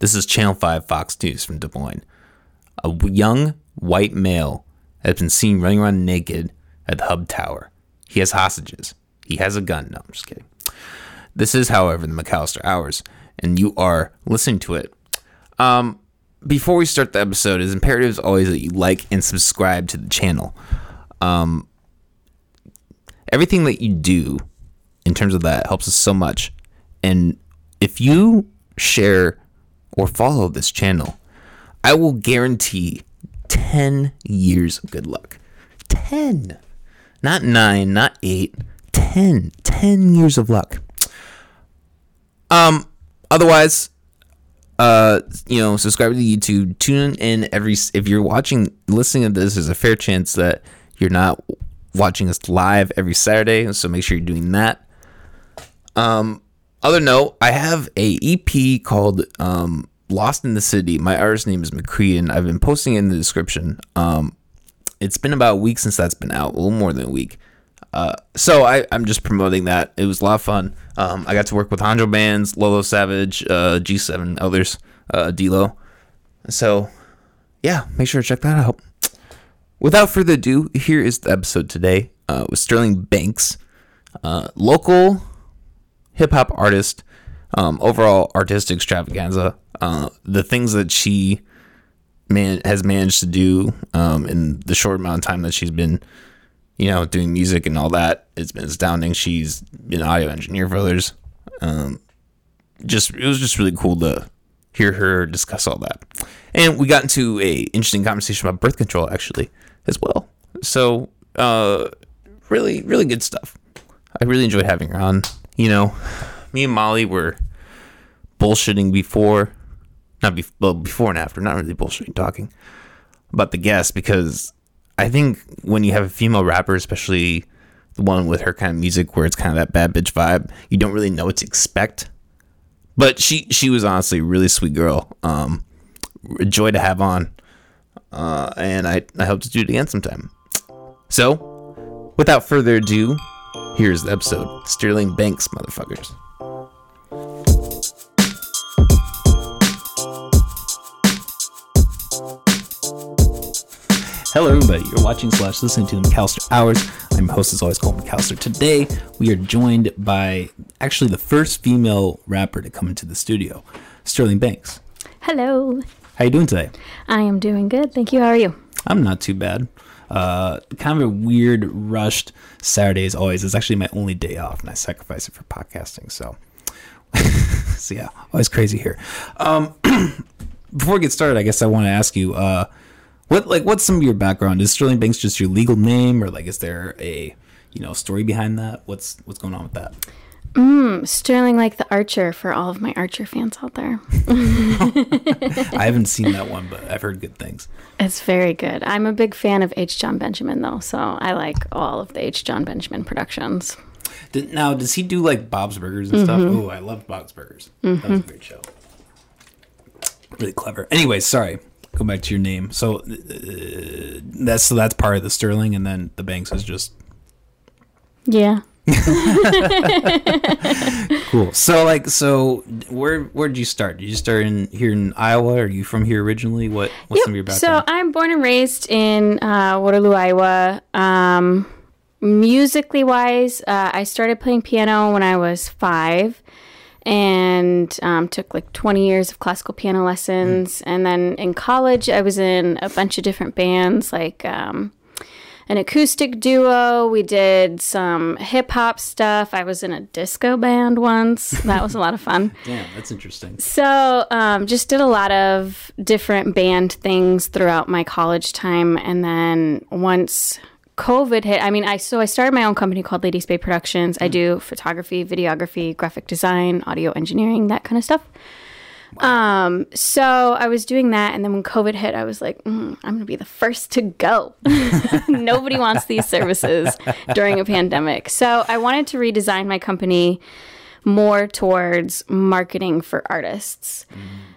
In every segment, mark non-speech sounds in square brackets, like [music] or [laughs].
This is Channel 5 Fox News from Des Moines. A young white male has been seen running around naked at the Hub Tower. He has hostages. He has a gun. No, I'm just kidding. This is, however, the McAllister Hours, and you are listening to it. Um, before we start the episode, it's imperative as always that you like and subscribe to the channel. Um, everything that you do in terms of that helps us so much. And if you share or follow this channel, I will guarantee 10 years of good luck. 10. Not 9, not 8, 10. 10 years of luck. Um otherwise uh you know, subscribe to YouTube, tune in every if you're watching listening to this there's a fair chance that you're not watching us live every Saturday, so make sure you're doing that. Um other note, I have a EP called um Lost in the City. My artist name is McCree, and I've been posting it in the description. Um, it's been about a week since that's been out, a little more than a week. Uh, so I, I'm just promoting that. It was a lot of fun. Um, I got to work with Honjo Bands, Lolo Savage, uh, G7, others, uh, D'Lo. So, yeah, make sure to check that out. Without further ado, here is the episode today uh, with Sterling Banks, uh, local hip hop artist, um, overall artistic extravaganza. Uh, the things that she man has managed to do um, in the short amount of time that she's been, you know, doing music and all that, it's been astounding. She's been an audio engineer for others. Um, just it was just really cool to hear her discuss all that, and we got into a interesting conversation about birth control actually as well. So, uh, really, really good stuff. I really enjoyed having her on. You know, me and Molly were bullshitting before, not be, well, before and after, not really bullshitting, talking about the guest because I think when you have a female rapper, especially the one with her kind of music where it's kind of that bad bitch vibe, you don't really know what to expect. But she she was honestly a really sweet girl. Um, a joy to have on, uh, and I I hope to do it again sometime. So, without further ado, here's the episode. Sterling Banks, motherfuckers. Hello, everybody. You're watching slash listening to the McAllister Hours. I'm your host, as always, Cole McAllister. Today, we are joined by actually the first female rapper to come into the studio, Sterling Banks. Hello. How you doing today? I am doing good. Thank you. How are you? I'm not too bad. Uh, kind of a weird, rushed Saturday as always. It's actually my only day off, and I sacrifice it for podcasting. So, [laughs] so yeah, always crazy here. Um, [clears throat] before we get started, I guess I want to ask you, uh, what like what's some of your background? Is Sterling Banks just your legal name, or like is there a you know story behind that? What's what's going on with that? Mm, Sterling like the Archer for all of my Archer fans out there. [laughs] I haven't [laughs] seen that one, but I've heard good things. It's very good. I'm a big fan of H. John Benjamin though, so I like all of the H. John Benjamin productions. Did, now, does he do like Bob's Burgers and stuff? Oh, I love Bob's Burgers. That was a great show. Really clever. Anyway, sorry. Go back to your name. So uh, that's so that's part of the Sterling, and then the Banks is just Yeah. [laughs] cool. So like, so where where did you start? Did you start in here in Iowa? Are you from here originally? What what's some of your Yep. So? I'm born and raised in uh, Waterloo, Iowa. Um, musically wise, uh, I started playing piano when I was five, and um, took like 20 years of classical piano lessons. And then in college, I was in a bunch of different bands, like. Um, an acoustic duo. We did some hip hop stuff. I was in a disco band once. That was a lot of fun. [laughs] Damn, that's interesting. So, um, just did a lot of different band things throughout my college time, and then once COVID hit, I mean, I so I started my own company called Ladies Bay Productions. I do photography, videography, graphic design, audio engineering, that kind of stuff. Um, so I was doing that, and then when COVID hit, I was like, mm, I'm gonna be the first to go. [laughs] Nobody wants these services [laughs] during a pandemic. So I wanted to redesign my company more towards marketing for artists.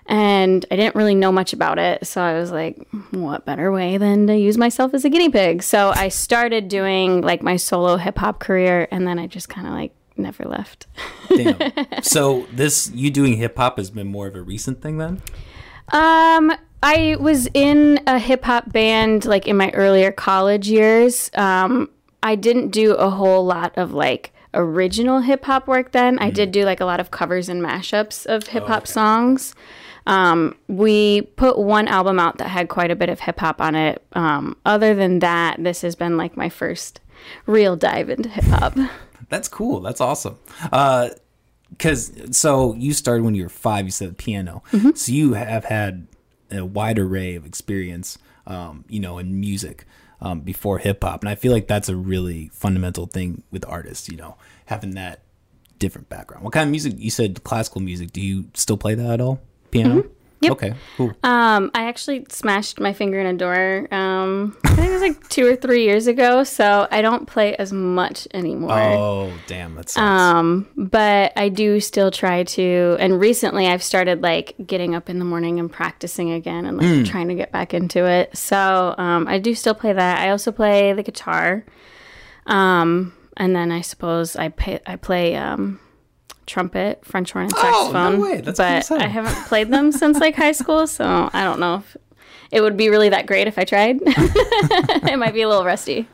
And I didn't really know much about it. So I was like, what better way than to use myself as a guinea pig? So I started doing like my solo hip hop career. And then I just kind of like never left. [laughs] Damn. [laughs] so this you doing hip hop has been more of a recent thing then? Um, I was in a hip hop band like in my earlier college years. Um, I didn't do a whole lot of like original hip hop work then. I did do like a lot of covers and mashups of hip hop songs. Um, we put one album out that had quite a bit of hip hop on it. Um, other than that, this has been like my first real dive into hip hop. [laughs] That's cool. That's awesome. Uh, cause so you started when you were five. You said piano, so you have had a wide array of experience, um, you know, in music um, before hip hop, and I feel like that's a really fundamental thing with artists. You know, having that different background. What kind of music? You said classical music. Do you still play that at all? Piano. Yep. Okay. Cool. Um, I actually smashed my finger in a door. Um, I think it was like [laughs] two or three years ago, so I don't play as much anymore. oh, damn. that's. Um, but I do still try to. And recently, I've started like getting up in the morning and practicing again, and like trying to get back into it. So um, I do still play that. I also play the guitar. Um, and then I suppose I pay, I play um, trumpet, French horn, and Oh, no saxophone. way. That's but. I haven't played them [laughs] since like high school, so I don't know if it would be really that great if I tried. [laughs] it might be a little rusty.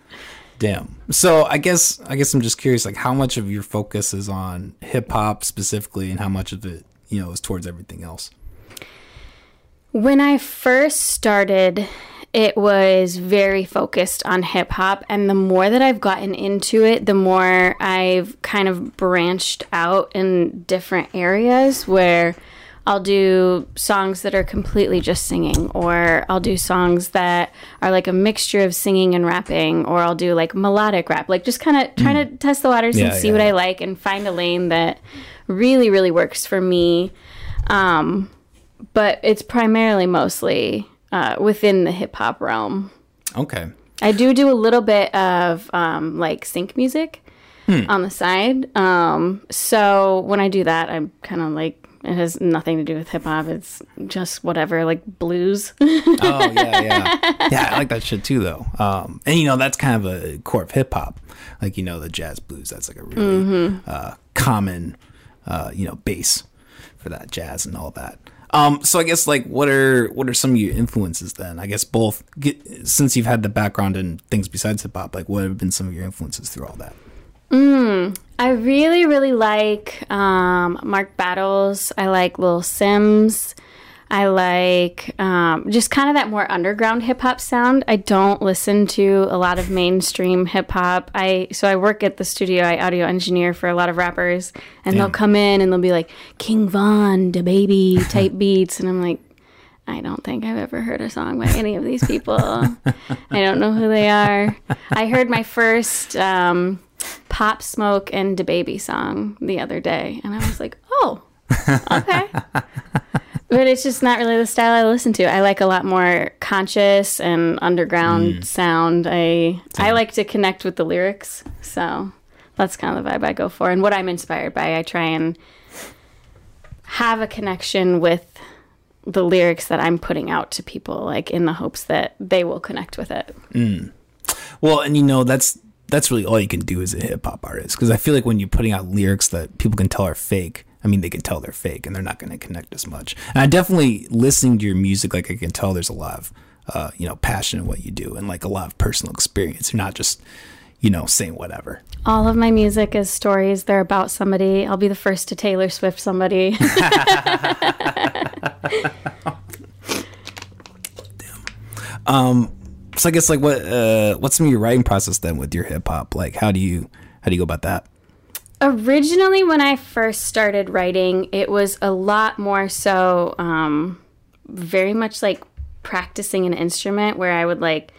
Damn. So I guess I guess I'm just curious, like how much of your focus is on hip hop specifically, and how much of it, you know, is towards everything else. When I first started, it was very focused on hip hop. And the more that I've gotten into it, the more I've kind of branched out in different areas where I'll do songs that are completely just singing, or I'll do songs that are like a mixture of singing and rapping, or I'll do like melodic rap, like just kind of trying to test the waters and see yeah, what I like and find a lane that really, really works for me. Um, but it's primarily mostly uh, within the hip hop realm. Okay. I do do a little bit of um, like sync music on the side. Um, so when I do that, I'm kind of like it has nothing to do with hip hop. It's just whatever, like blues. [laughs] Oh yeah, yeah, yeah. I like that shit too, though. Um, and you know that's kind of a core of hip hop, like you know the jazz blues. That's like a really uh, common, uh, you know, base for that jazz and all that. Um, so I guess like what are what are some of your influences then? I guess both get, since you've had the background in things besides hip hop, like what have been some of your influences through all that? Mm, I really, really like um, Mark Battles. I like Lil Sims. I like um, just kind of that more underground hip hop sound. I don't listen to a lot of mainstream hip hop. I so I work at the studio. I audio engineer for a lot of rappers, and they'll come in and they'll be like King Von, the baby [laughs] type beats, and I'm like. I don't think I've ever heard a song by any of these people. I don't know who they are. I heard my first um, Pop Smoke and DaBaby song the other day, and I was like, oh, okay. [laughs] but it's just not really the style I listen to. I like a lot more conscious and underground mm. sound. I I like to connect with the lyrics, so that's kind of the vibe I go for. And what I'm inspired by, I try and have a connection with the lyrics that I'm putting out to people, like in the hopes that they will connect with it. Mm. Well, and you know that's that's really all you can do as a hip hop artist because I feel like when you're putting out lyrics that people can tell are fake, I mean they can tell they're fake and they're not going to connect as much. And I definitely listening to your music, like I can tell there's a lot of uh, you know passion in what you do and like a lot of personal experience. You're not just you know saying whatever. All of my music is stories. They're about somebody. I'll be the first to Taylor Swift somebody. [laughs] Um, so I guess like what uh, what's some of your writing process then with your hip hop? Like how do you how do you go about that? Originally, when I first started writing, it was a lot more so um, very much like practicing an instrument where I would like,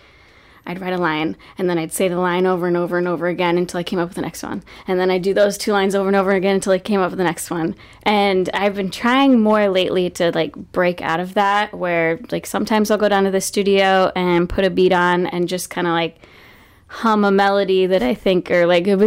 I'd write a line and then I'd say the line over and over and over again until I came up with the next one. And then I'd do those two lines over and over again until I came up with the next one. And I've been trying more lately to like break out of that where like sometimes I'll go down to the studio and put a beat on and just kind of like hum a melody that I think or like [laughs] like do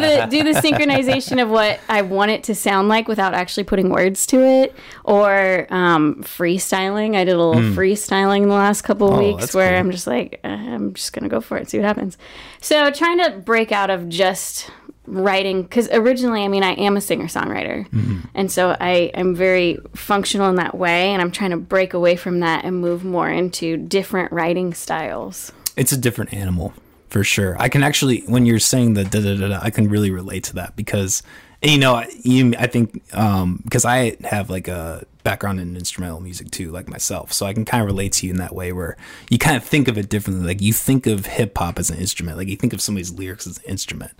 the do the synchronization of what I want it to sound like without actually putting words to it or um, freestyling. I did a little freestyling in the last couple of Oh, weeks where cool. I'm just like uh, I'm just gonna go for it, see what happens. So trying to break out of just writing because originally i mean i am a singer songwriter and so i am very functional in that way and i'm trying to break away from that and move more into different writing styles. It's a different animal for sure. I can actually, when you're saying the da da da, da I can really relate to that because, you know, you, I think um, because I have like a background in instrumental music too, like myself, so I can kind of relate to you in that way where you kind of think of it differently. Like you think of hip hop as an instrument, like you think of somebody's lyrics as an instrument.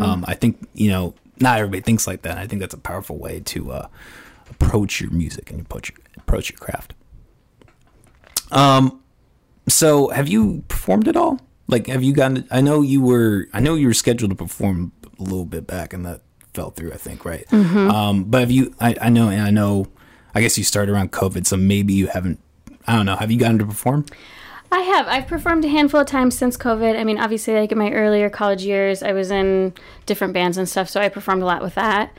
Um, I think you know, not everybody thinks like that. I think that's a powerful way to uh, approach your music and approach your, approach your craft. Um, so have you performed at all? Like, have you gotten? I know you were. I know you were scheduled to perform a little bit back, and that fell through. I think, right? Um, but have you? I, I know, and I know. I guess you started around COVID, so maybe you haven't. I don't know. Have you gotten to perform? i have i've performed a handful of times since covid i mean obviously like in my earlier college years i was in different bands and stuff so i performed a lot with that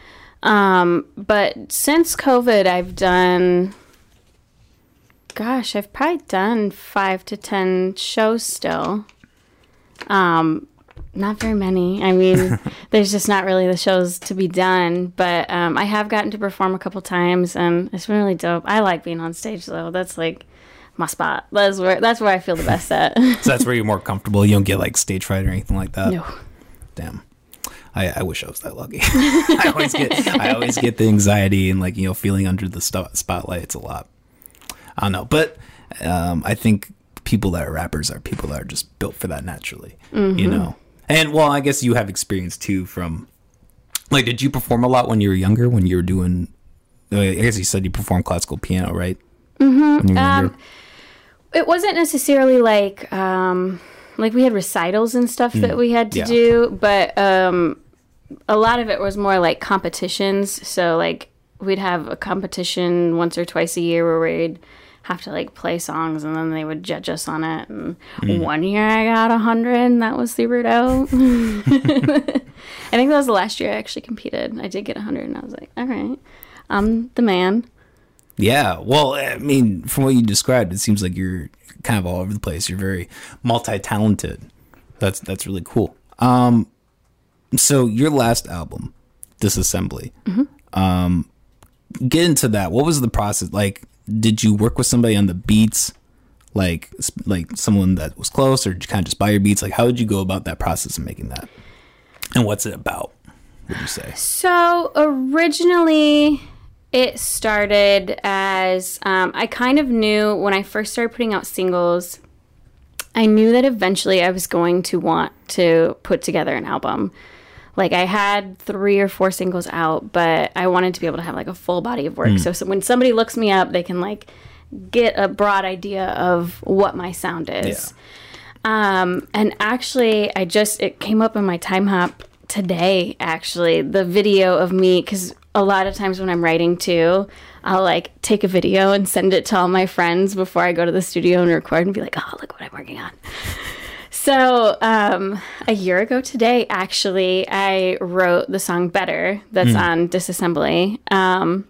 um, but since covid i've done gosh i've probably done five to ten shows still um, not very many. I mean, [laughs] there's just not really the shows to be done. But um, I have gotten to perform a couple times, and it's been really dope. I like being on stage though. That's like my spot. That's where that's where I feel the best at. So that's where you're more comfortable. You don't get like stage fright or anything like that. no. Damn. I, I wish I was that lucky. [laughs] I always get I always get the anxiety and like you know feeling under the sto- spotlight. It's a lot. I don't know, but um, I think people that are rappers are people that are just built for that naturally. You know, and well, I guess you have experience too from like. Did you perform a lot when you were younger? When you were doing, I guess you said you performed classical piano, right? Mm-hmm. Um, it wasn't necessarily like um, like we had recitals and stuff that we had to Yeah. do, but um, a lot of it was more like competitions. So like we'd have a competition once or twice a year where we'd have to like play songs and then they would judge us on it. And one year I got a hundred, and that was super dope. [laughs] I think that was the last year I actually competed. I did get a hundred, and I was like, all right, I'm the man. Yeah. Well, I mean, from what you described, it seems like you're kind of all over the place. You're very multi-talented. That's that's really cool. Um, so your last album, Disassembly. Um, get into that. What was the process like? Did you work with somebody on the beats, like like someone that was close, or did you kind of just buy your beats? Like, how did you go about that process of making that? And what's it about? Would you say? So originally, it started as um, I kind of knew when I first started putting out singles. I knew that eventually I was going to want to put together an album. Like I had three or four singles out, but I wanted to be able to have like a full body of work. So, so when somebody looks me up, they can like get a broad idea of what my sound is. Um, and actually, I just it came up in my time hop today. Actually, the video of me because a lot of times when I'm writing too, I'll like take a video and send it to all my friends before I go to the studio and record and be like, "Oh, look what I'm working on." [laughs] So, um, a year ago today, actually, I wrote the song "Better" that's on Disassembly. Um,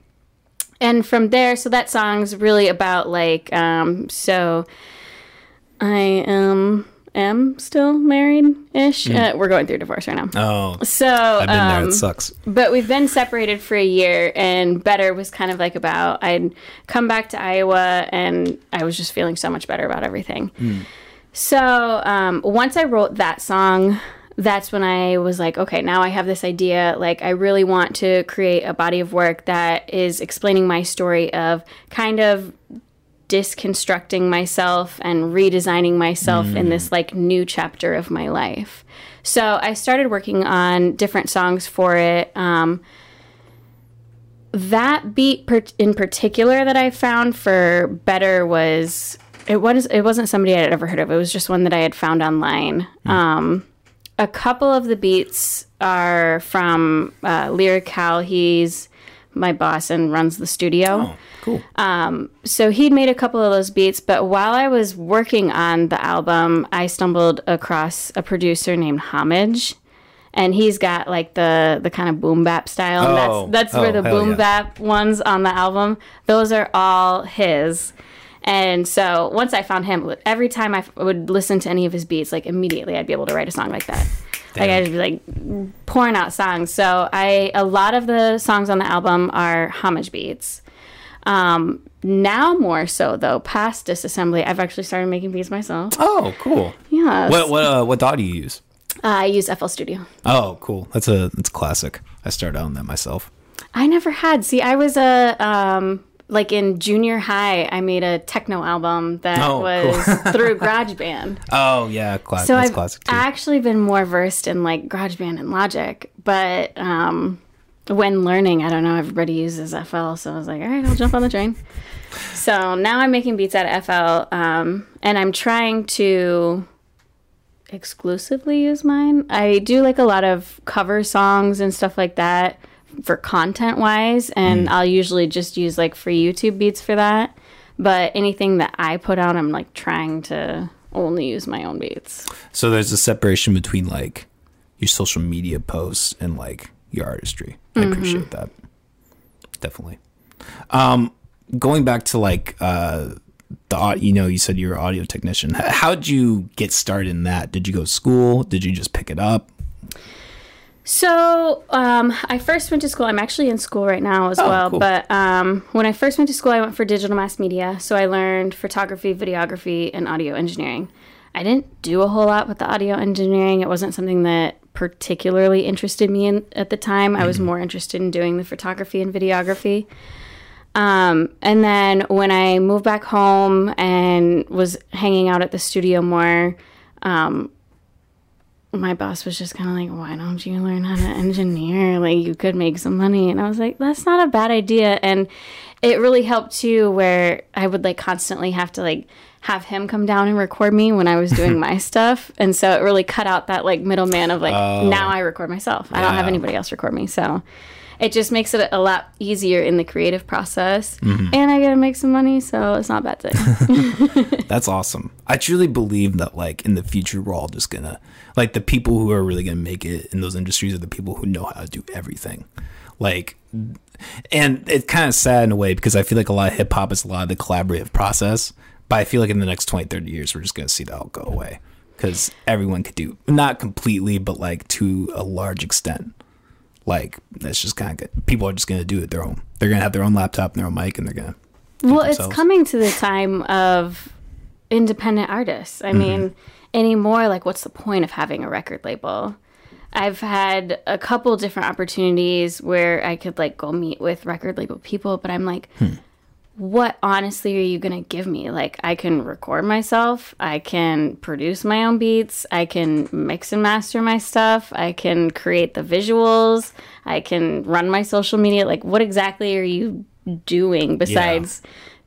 and from there, so that song's really about like, um, so I am am still married ish. Uh, we're going through divorce right now. Oh, So, I've been there. um, It sucks. but we've been separated for a year, and better was kind of like about I'd come back to Iowa, and I was just feeling so much better about everything. So um, once I wrote that song, that's when I was like, okay, now I have this idea. Like, I really want to create a body of work that is explaining my story of kind of disconstructing myself and redesigning myself in this like new chapter of my life. So I started working on different songs for it. Um, that beat per- in particular that I found for better was it was it wasn't somebody I had ever heard of. It was just one that I had found online. Um, a couple of the beats are from uh, Lyric. He's my boss and runs the studio. Oh, cool. So he'd made a couple of those beats, but while I was working on the album, I stumbled across a producer named Homage. And he's got like the the kind of boom bap style. And Oh, that's that's where oh, the boom yeah. bap ones on the album. Those are all his. And so once I found him, every time I f- would listen to any of his beats, like immediately I'd be able to write a song like that. Like I'd be like pouring out songs. So I a lot of the songs on the album are homage beats. Um, now more so though, past disassembly, I've actually started making beats myself. Oh, cool. Yeah. What what uh, what DAW do you use? I use FL Studio. Oh, cool. That's a that's classic. I started out on that myself. I never had. See, I was a um like in junior high, I made a techno album that Oh, was [laughs] through GarageBand. Oh yeah, class. So I've actually been more versed in like GarageBand and Logic, but um when learning, I don't know, everybody uses FL, so I was like, all right, I'll jump on the train. So now I'm making beats out of FL, um, and I'm trying to exclusively use mine. I do like a lot of cover songs and stuff like that for content wise, and I'll usually just use like free YouTube beats for that. But anything that I put out, I'm like trying to only use my own beats. so there's a separation between like your social media posts and like your artistry. I Mm-hmm. appreciate that. Definitely. Um, going back to like uh, the you know you said you're an audio technician. How'd you get started in that? Did you go to school? Did you just pick it up? So, um, I first went to school. I'm actually in school right now as well. cool. But um, when I first went to school, I went for digital mass media. So I learned photography, videography, and audio engineering. I didn't do a whole lot with the audio engineering. It wasn't something that particularly interested me in, at the time. I was more interested in doing the photography and videography. Um, and then when I moved back home and was hanging out at the studio more, um, my boss was just kind of like, why don't you learn how to engineer? Like, you could make some money. And I was like, that's not a bad idea. And it really helped too, where I would like constantly have to like have him come down and record me when I was doing my [laughs] stuff. And so it really cut out that like middleman of like, oh. now I record myself. I don't have anybody else record me. So it just makes it a lot easier in the creative process. Mm-hmm. And I get to make some money. So it's not a bad thing. [laughs] That's awesome. I truly believe that like in the future we're all just gonna like the people who are really gonna make it in those industries are the people who know how to do everything. Like and it's kind of sad in a way because I feel like a lot of hip hop is a lot of the collaborative process. But I feel like in the next 20, 30 years we're just gonna see that all go away. Because everyone could do not completely, but like to a large extent. Like that's just kind of good. People are just gonna do it their own. They're gonna have their own laptop and their own mic, and they're gonna. well, it's themselves. coming to the time of independent artists. I mm-hmm. mean, anymore, like, what's the point of having a record label? I've had a couple different opportunities where I could like go meet with record label people, but I'm like, hmm. What honestly are you going to give me? Like, I can record myself, I can produce my own beats, I can mix and master my stuff, I can create the visuals, I can run my social media. Like, what exactly are you doing besides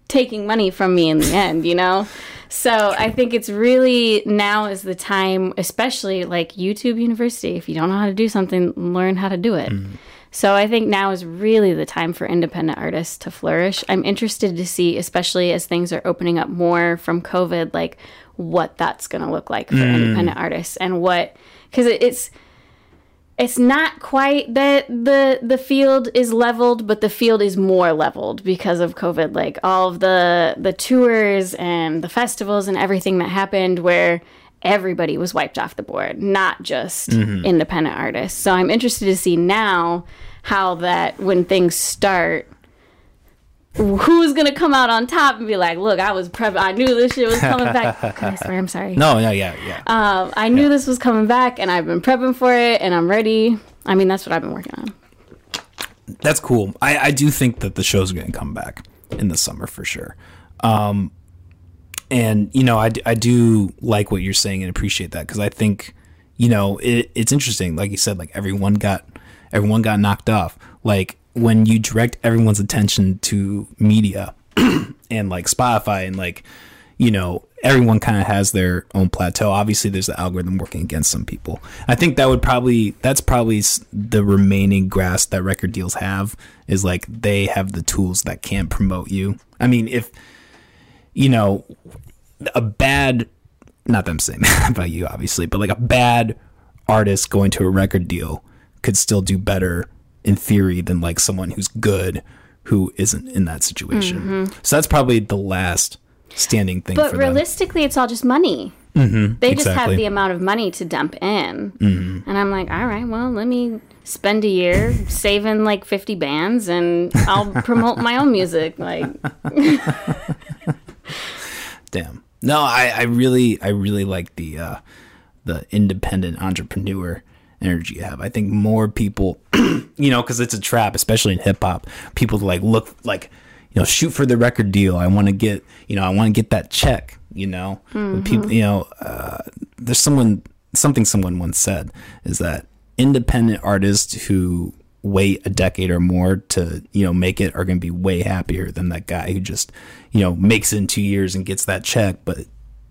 taking money from me in the end, you know? So I think it's really now is the time, especially like YouTube University. If you don't know how to do something, learn how to do it. Mm. So I think now is really the time for independent artists to flourish. I'm interested to see, especially as things are opening up more from COVID, like what that's going to look like for hmm. independent artists and what, because it's, it's not quite that the the field is leveled, but the field is more leveled because of COVID. Like all of the the tours and the festivals and everything that happened, where everybody was wiped off the board, not just independent artists. So I'm interested to see now how that when things start. Who's gonna come out on top and be like, "Look, I was prep. I knew this shit was coming back." [laughs] Can I swear? I'm sorry. No, no, yeah, yeah. Um, I knew this was coming back, and I've been prepping for it, and I'm ready. I mean, that's what I've been working on. that's cool. I, I do think that the show's to come back in the summer for sure. Um, and you know, I, I do like what you're saying and appreciate that because I think you know it, it's interesting. Like you said, like everyone got everyone got knocked off. Like when you direct everyone's attention to media [clears throat] and like Spotify and like you know everyone kind of has their own plateau. Obviously, there's the algorithm working against some people. I think that would probably that's probably the remaining grasp that record deals have is like they have the tools that can promote you. I mean, if you know a bad not that I'm saying [laughs] that about you obviously, but like a bad artist going to a record deal could still do better in theory than like someone who's good who isn't in that situation. So that's probably the last standing thing But for them. realistically, it's all just money. Mm-hmm, they just have the amount of money to dump in. Mm-hmm. And I'm like, all right, well, let me spend a year saving like 50 bands and I'll promote my own music. Like, [laughs] [laughs] Damn. No, I, I really I really like the uh the independent entrepreneur energy you have. I think more people [clears throat] you know, because it's a trap, especially in hip hop. People like look like you know shoot for the record deal. I want to get you know I want to get that check. You know, But people you know uh, there's someone something someone once said is that independent artists who wait a decade or more to you know make it are going to be way happier than that guy who just you know makes it in two years and gets that check but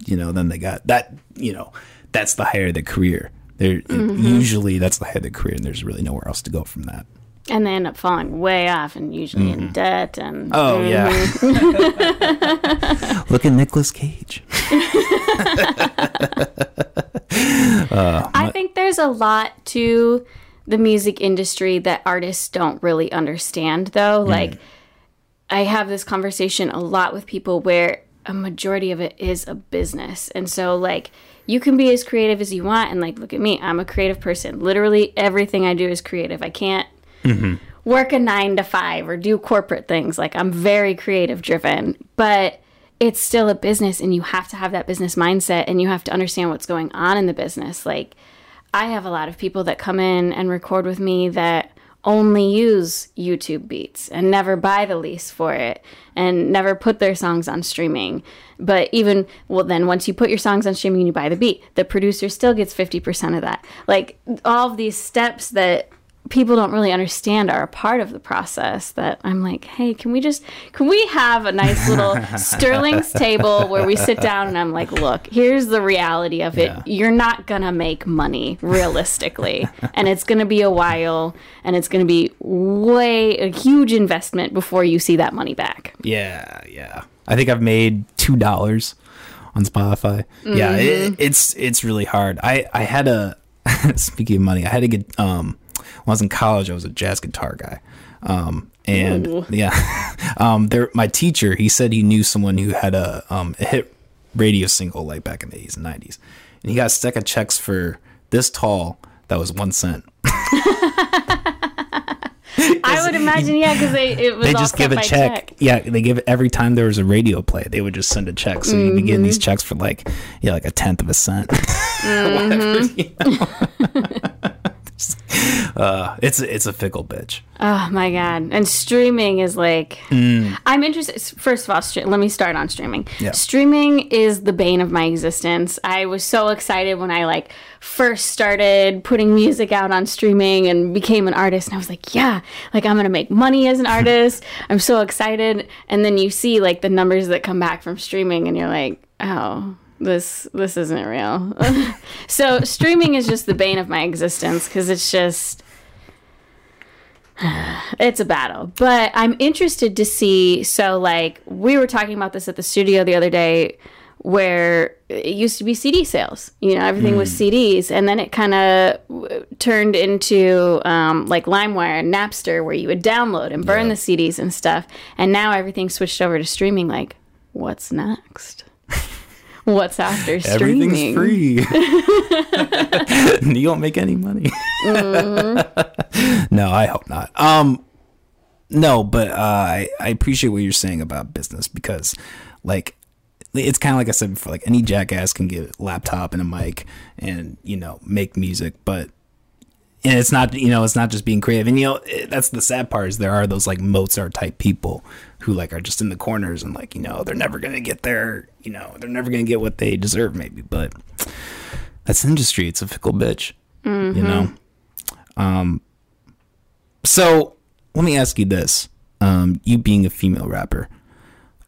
you know then they got that you know that's the higher the career. They're mm-hmm. usually that's the higher the career and there's really nowhere else to go from that. And they end up falling way off and usually in mm-hmm. debt. And oh yeah. [laughs] Look at Nicolas Cage. [laughs] Uh, I think there's a lot to the music industry that artists don't really understand, though. Mm. Like, I have this conversation a lot with people where a majority of it is a business. And so, like, you can be as creative as you want. And, like, look at me, I'm a creative person. Literally, everything I do is creative. I can't mm-hmm. work a nine to five or do corporate things. Like, I'm very creative driven. But it's still a business and you have to have that business mindset and you have to understand what's going on in the business. Like I have a lot of people that come in and record with me that only use YouTube beats and never buy the lease for it and never put their songs on streaming. But even well then once you put your songs on streaming and you buy the beat, the producer still gets 50% of that. Like all of these steps that people don't really understand are a part of the process that I'm like, hey, can we just can we have a nice little [laughs] Sterling's table where we sit down and I'm like, look, here's the reality of it. Yeah. You're not gonna make money realistically. [laughs] and it's gonna be a while and it's gonna be way a huge investment before you see that money back. Yeah, yeah. I think I've made two dollars on Spotify. Yeah, it, it's it's really hard. I I had a [laughs] speaking of money, I had to get um when I was in college, I was a jazz guitar guy. Um and Ooh. [laughs] yeah, um there my teacher he said he knew someone who had a um a hit radio single like back in the 80s and 90s, and he got a stack of checks for this tall that was one cent. [laughs] I would imagine, yeah, because they it was they just give a by check. Yeah, they give every time there was a radio play. They would just send a check, so you'd be getting Mm-hmm. these checks for like yeah, like a tenth of a cent. [laughs] Mm-hmm. Whatever, you know? [laughs] uh, it's it's a fickle bitch. Oh my god! And streaming is like, Mm. I'm interested. First of all, let me start on streaming. Yeah. Streaming is the bane of my existence. I was so excited when I like first started putting music out on streaming and became an artist, and I was like, yeah, like I'm gonna make money as an [laughs] artist. I'm so excited. And then you see like the numbers that come back from streaming, and you're like, oh. This this isn't real. [laughs] so streaming is just the bane of my existence because it's just [sighs] it's a battle. But i'm interested to see so like we were talking about this at the studio the other day where it used to be cd sales you know everything was cds and then it kind of turned into um, like limewire and napster where you would download and burn the cds and stuff. And now everything's switched over to streaming like what's next what's after streaming Everything's free. [laughs] [laughs] you don't make any money. Mm-hmm. [laughs] no, I hope not. Um, no, but uh, I I appreciate what you're saying about business because, like, it's kind of like I said before. Like any jackass can get a laptop and a mic and you know make music, but and it's not you know it's not just being creative and you know it- that's the sad part is there are those like mozart type people who like are just in the corners and like you know they're never gonna get their you know they're never gonna get what they deserve maybe but that's industry it's a fickle bitch you know um so let me ask you this um you being a female rapper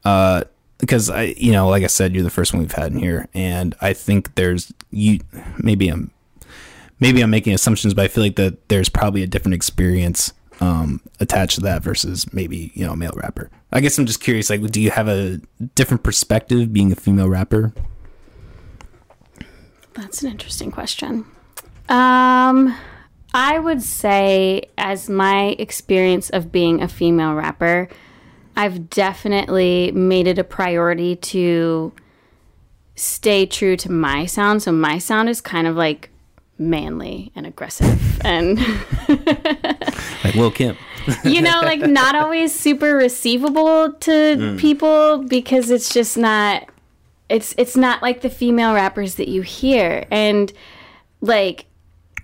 uh because I, you know, like I said, you're the first one we've had in here, and I think there's you. Maybe I'm, maybe I'm making assumptions, but I feel like that there's probably a different experience um, attached to that versus maybe you know a male rapper. I guess I'm just curious. Like, do you have a different perspective being a female rapper? That's an interesting question. Um, I would say, as my experience of being a female rapper, I've definitely made it a priority to stay true to my sound. So my sound is kind of like manly and aggressive and [laughs] Like Will Kim. [laughs] you know like not always super receivable to mm. people because it's just not it's it's not like the female rappers that you hear and like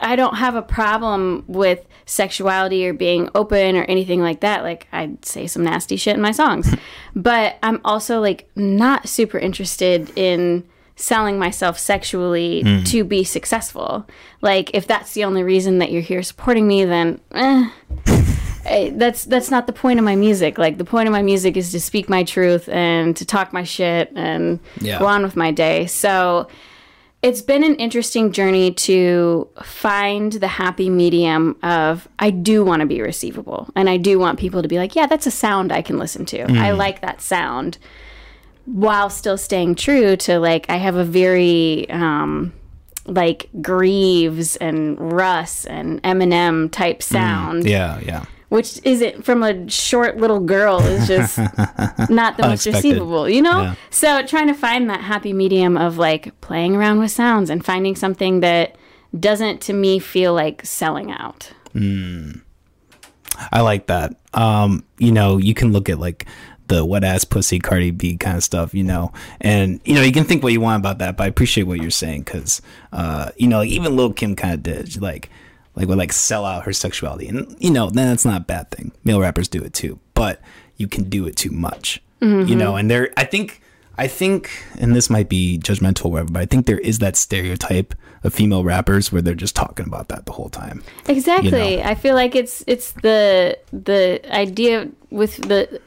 I don't have a problem with sexuality or being open or anything like that. Like I'd say some nasty shit in my songs. [laughs] but I'm also like not super interested in selling myself sexually to be successful. Like if that's the only reason that you're here supporting me then eh, eh, that's that's not the point of my music. Like the point of my music is to speak my truth and to talk my shit and Yeah. go on with my day. So it's been an interesting journey to find the happy medium of I do want to be receivable and I do want people to be like, yeah, that's a sound I can listen to. I like that sound while still staying true to like I have a very um like Greaves and Russ and Eminem type sound Yeah, yeah. which isn't from a short little girl is just [laughs] not the most receivable, you know? Yeah. So trying to find that happy medium of like playing around with sounds and finding something that doesn't to me feel like selling out. I like that. Um, you know, you can look at like the wet ass pussy Cardi B kind of stuff, you know, and you know you can think what you want about that, but I appreciate what you're saying because, uh, you know, even Lil Kim kind of did like, like would like sell out her sexuality, and you know, then that's not a bad thing. Male rappers do it too, but you can do it too much, you know, and there, I think. I think, and this might be judgmental, or whatever, but I think there is that stereotype of female rappers where they're just talking about that the whole time. Exactly. know. I feel like it's it's the the idea with the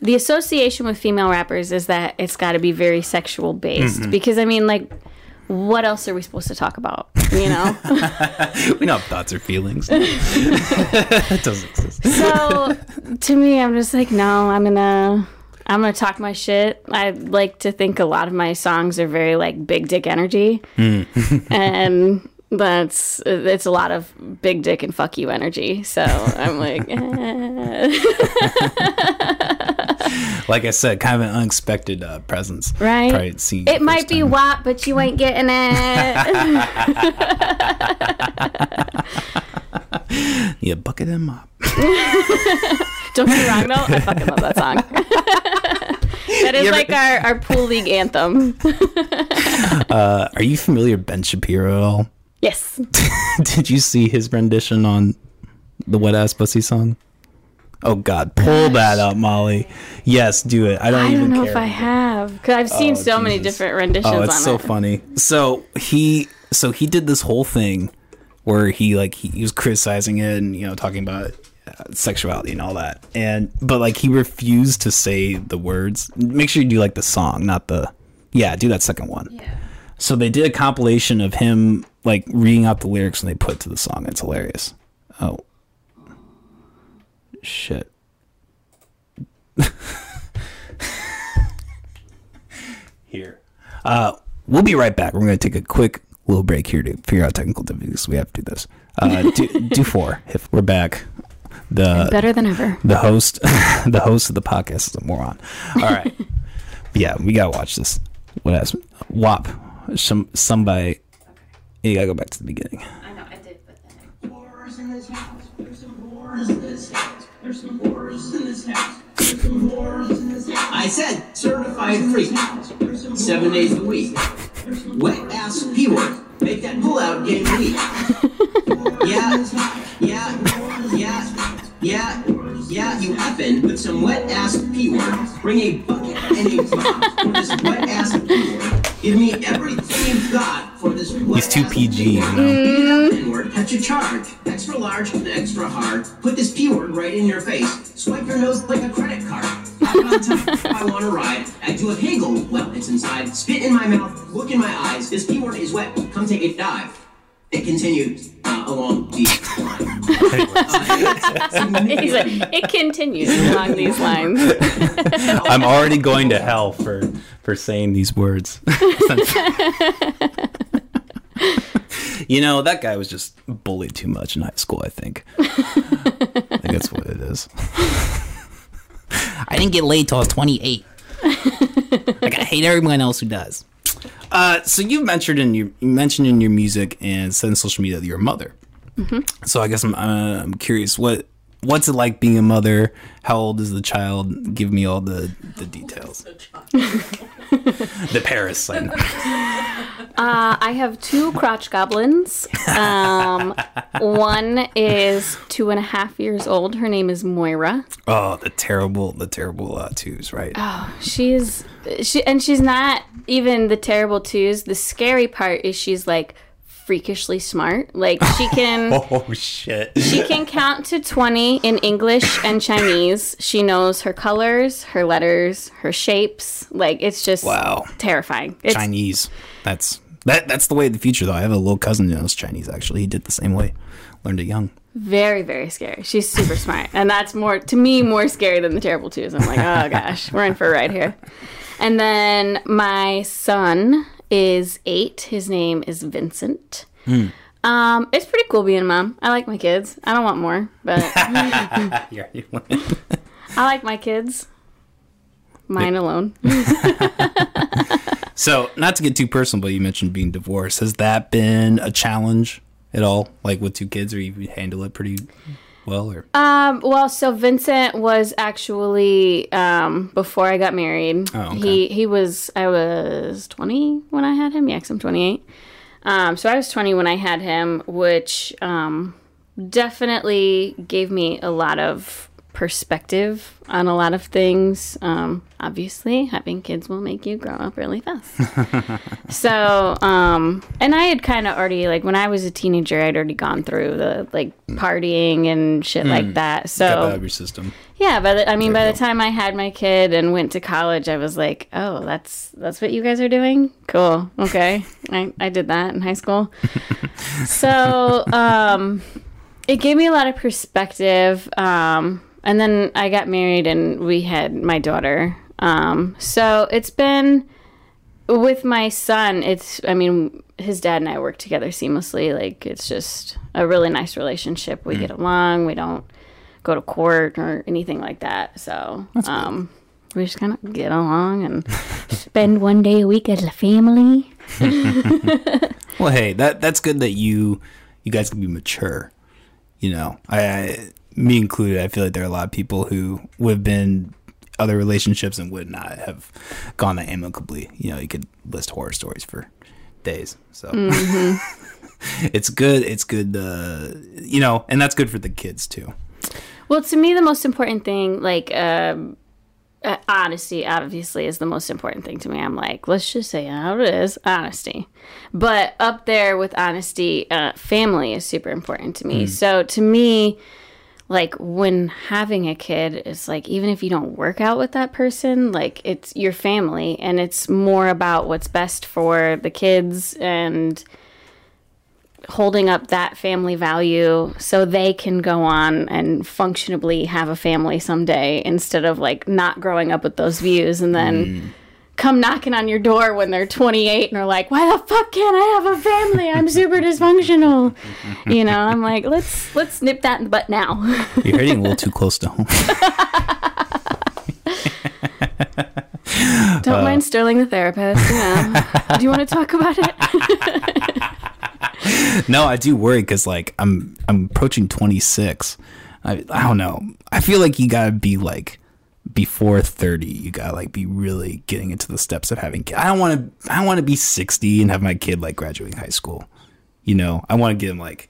the association with female rappers is that it's got to be very sexual based Mm-hmm. because I mean like what else are we supposed to talk about, you know? [laughs] We don't have thoughts or feelings. [laughs] that doesn't exist. so to me i'm just like no i'm gonna i'm gonna talk my shit i like to think a lot of my songs are very like big dick energy [laughs] and that's it's a lot of big dick and fuck you energy so i'm like eh. [laughs] Like I said, kind of an unexpected uh, presence. Right. It might be time. WAP, but you ain't getting it [laughs] Yeah, bucket and mop. [laughs] don't get me wrong though i fucking love that song that is You ever- like our, our pool league anthem Uh, are you familiar with Ben Shapiro at all? yes Did you see his rendition on the wet ass pussy song? Oh God, pull that up, Molly. Yes, do it. I don't I even don't know if I have because I've seen Oh, so many different renditions Oh, it's on so it. funny. So he, so he did this whole thing where he like he, he was criticizing it and you know talking about uh, sexuality and all that, and but like he refused to say the words. Make sure you do like the song, not the yeah. Do that second one. Yeah. So they did a compilation of him like reading out the lyrics and they put to the song. It's hilarious. Oh shit. here. Uh, we'll be right back. We're going to take a quick little break here to figure out technical difficulties. We have to do this. Uh, do, do four. If we're back, the Better than ever. the host [laughs] the host of the podcast is a moron. All right. [laughs] yeah, we gotta watch this. What else? WAP. Some somebody. You gotta go back to the beginning. I know I did, but then whores in this house. There's some whores in this house. There's some in this house. There's some in this house. I said certified freak. Seven days a week. Wet ass P word. Make that pull out game weak. Yeah, yeah, yeah, yeah, yeah, you effing with some wet ass P word. Bring a bucket and a mop for this wet ass P word. Give me everything you've got for this wet He's too ass PG, you know. Beat it up, N-word, catch a charge. Extra large and extra hard. Put this P word right in your face. Swipe your nose like a credit card. on time. If I want to ride, I do a Hegel. Well, it's inside. Spit in my mouth, look in my eyes. This P word is wet. Come take a dive. It continued uh, along the line. Uh, He's like, it continues along these lines. [laughs] I'm already going to hell for for saying these words. [laughs] you know, that guy was just bullied too much in high school, I think. I think that's what it is. [laughs] I didn't get laid till I was 28. like I hate everyone else who does. Uh, so you mentioned in your you mentioned in your music and said on social media that you're a mother. So I guess I'm uh, I'm curious what what's it like being a mother? How old is the child? Give me all the the details. [laughs] [laughs] the parasite. [laughs] Uh, I have two crotch goblins. Um, one is two and a half years old. Her name is Moira. Oh, the terrible the terrible uh, twos, right? She is she and she's not even the terrible twos. The scary part is she's like freakishly smart. Like she can [laughs] Oh shit. she can count to 20 in English and Chinese. She knows her colors, her letters, her shapes. Like it's just Wow. terrifying. It's Chinese. That's that that's the way of the future though. I have a little cousin who knows Chinese actually. He did the same way. Learned it young. very very scary. She's super smart. And that's more to me more scary than the terrible twos. I'm like, "Oh gosh, we're in for a ride here." And then my son is 8. His name is Vincent. Um, it's pretty cool being a mom. I like my kids. I don't want more, but [laughs] I like my kids. Mine alone. [laughs] [laughs] so, not to get too personal, but you mentioned being divorced. Has that been a challenge at all? Like with two kids, or you handle it pretty well? Or Um, well, so Vincent was actually um, before I got married. Oh, okay. He he was I was twenty when I had him. Yeah, 'cause I'm 28. Um, so I was 20 when I had him, which um, definitely gave me a lot of perspective on a lot of things. Um, obviously, having kids will make you grow up really fast. [laughs] So, um, and I had kind of already like when I was a teenager, I'd already gone through the like partying and shit like that. got that out So, of your system? yeah, but I mean, by the time I had my kid and went to college, I was like, oh, that's that's what you guys are doing. Cool. Okay, [laughs] I I did that in high school. [laughs] so, um, it gave me a lot of perspective. Um, and then I got married and we had my daughter. Um, so it's been with my son. It's, I mean, his dad and I work together seamlessly. Like it's just a really nice relationship. We get along. We don't go to court or anything like that. So, um, we just kind of get along and [laughs] spend one day a week as a family. [laughs] Well, hey, that that's good that you you guys can be mature. You know, I, I me included. I feel like there are a lot of people who would have been other relationships and would not have gone that amicably. You know, you could list horror stories for days. So [laughs] it's good. It's good. Uh, you know, and that's good for the kids too. Well, to me, the most important thing, like, um, uh, honesty, obviously, is the most important thing to me. I'm like, let's just say how it is honesty. But up there with honesty, uh, family is super important to me. So to me, like when having a kid is like even if you don't work out with that person like it's your family and it's more about what's best for the kids and holding up that family value so they can go on and functionably have a family someday instead of like not growing up with those views and then mm. Come knocking on your door when they're 28 and are like why the fuck can't i have a family i'm super dysfunctional you know i'm like let's let's nip that in the butt now [laughs] You're hitting a little too close to home. don't mind uh, sterling the therapist know do you want to talk about it [laughs] no, I do worry because like I'm I'm approaching 26. I I don't know. I feel like you gotta be like before 30. You gotta like be really getting into the steps of having kids. I don't want to. I want to be 60 and have my kid like graduating high school. You know, I want to get him like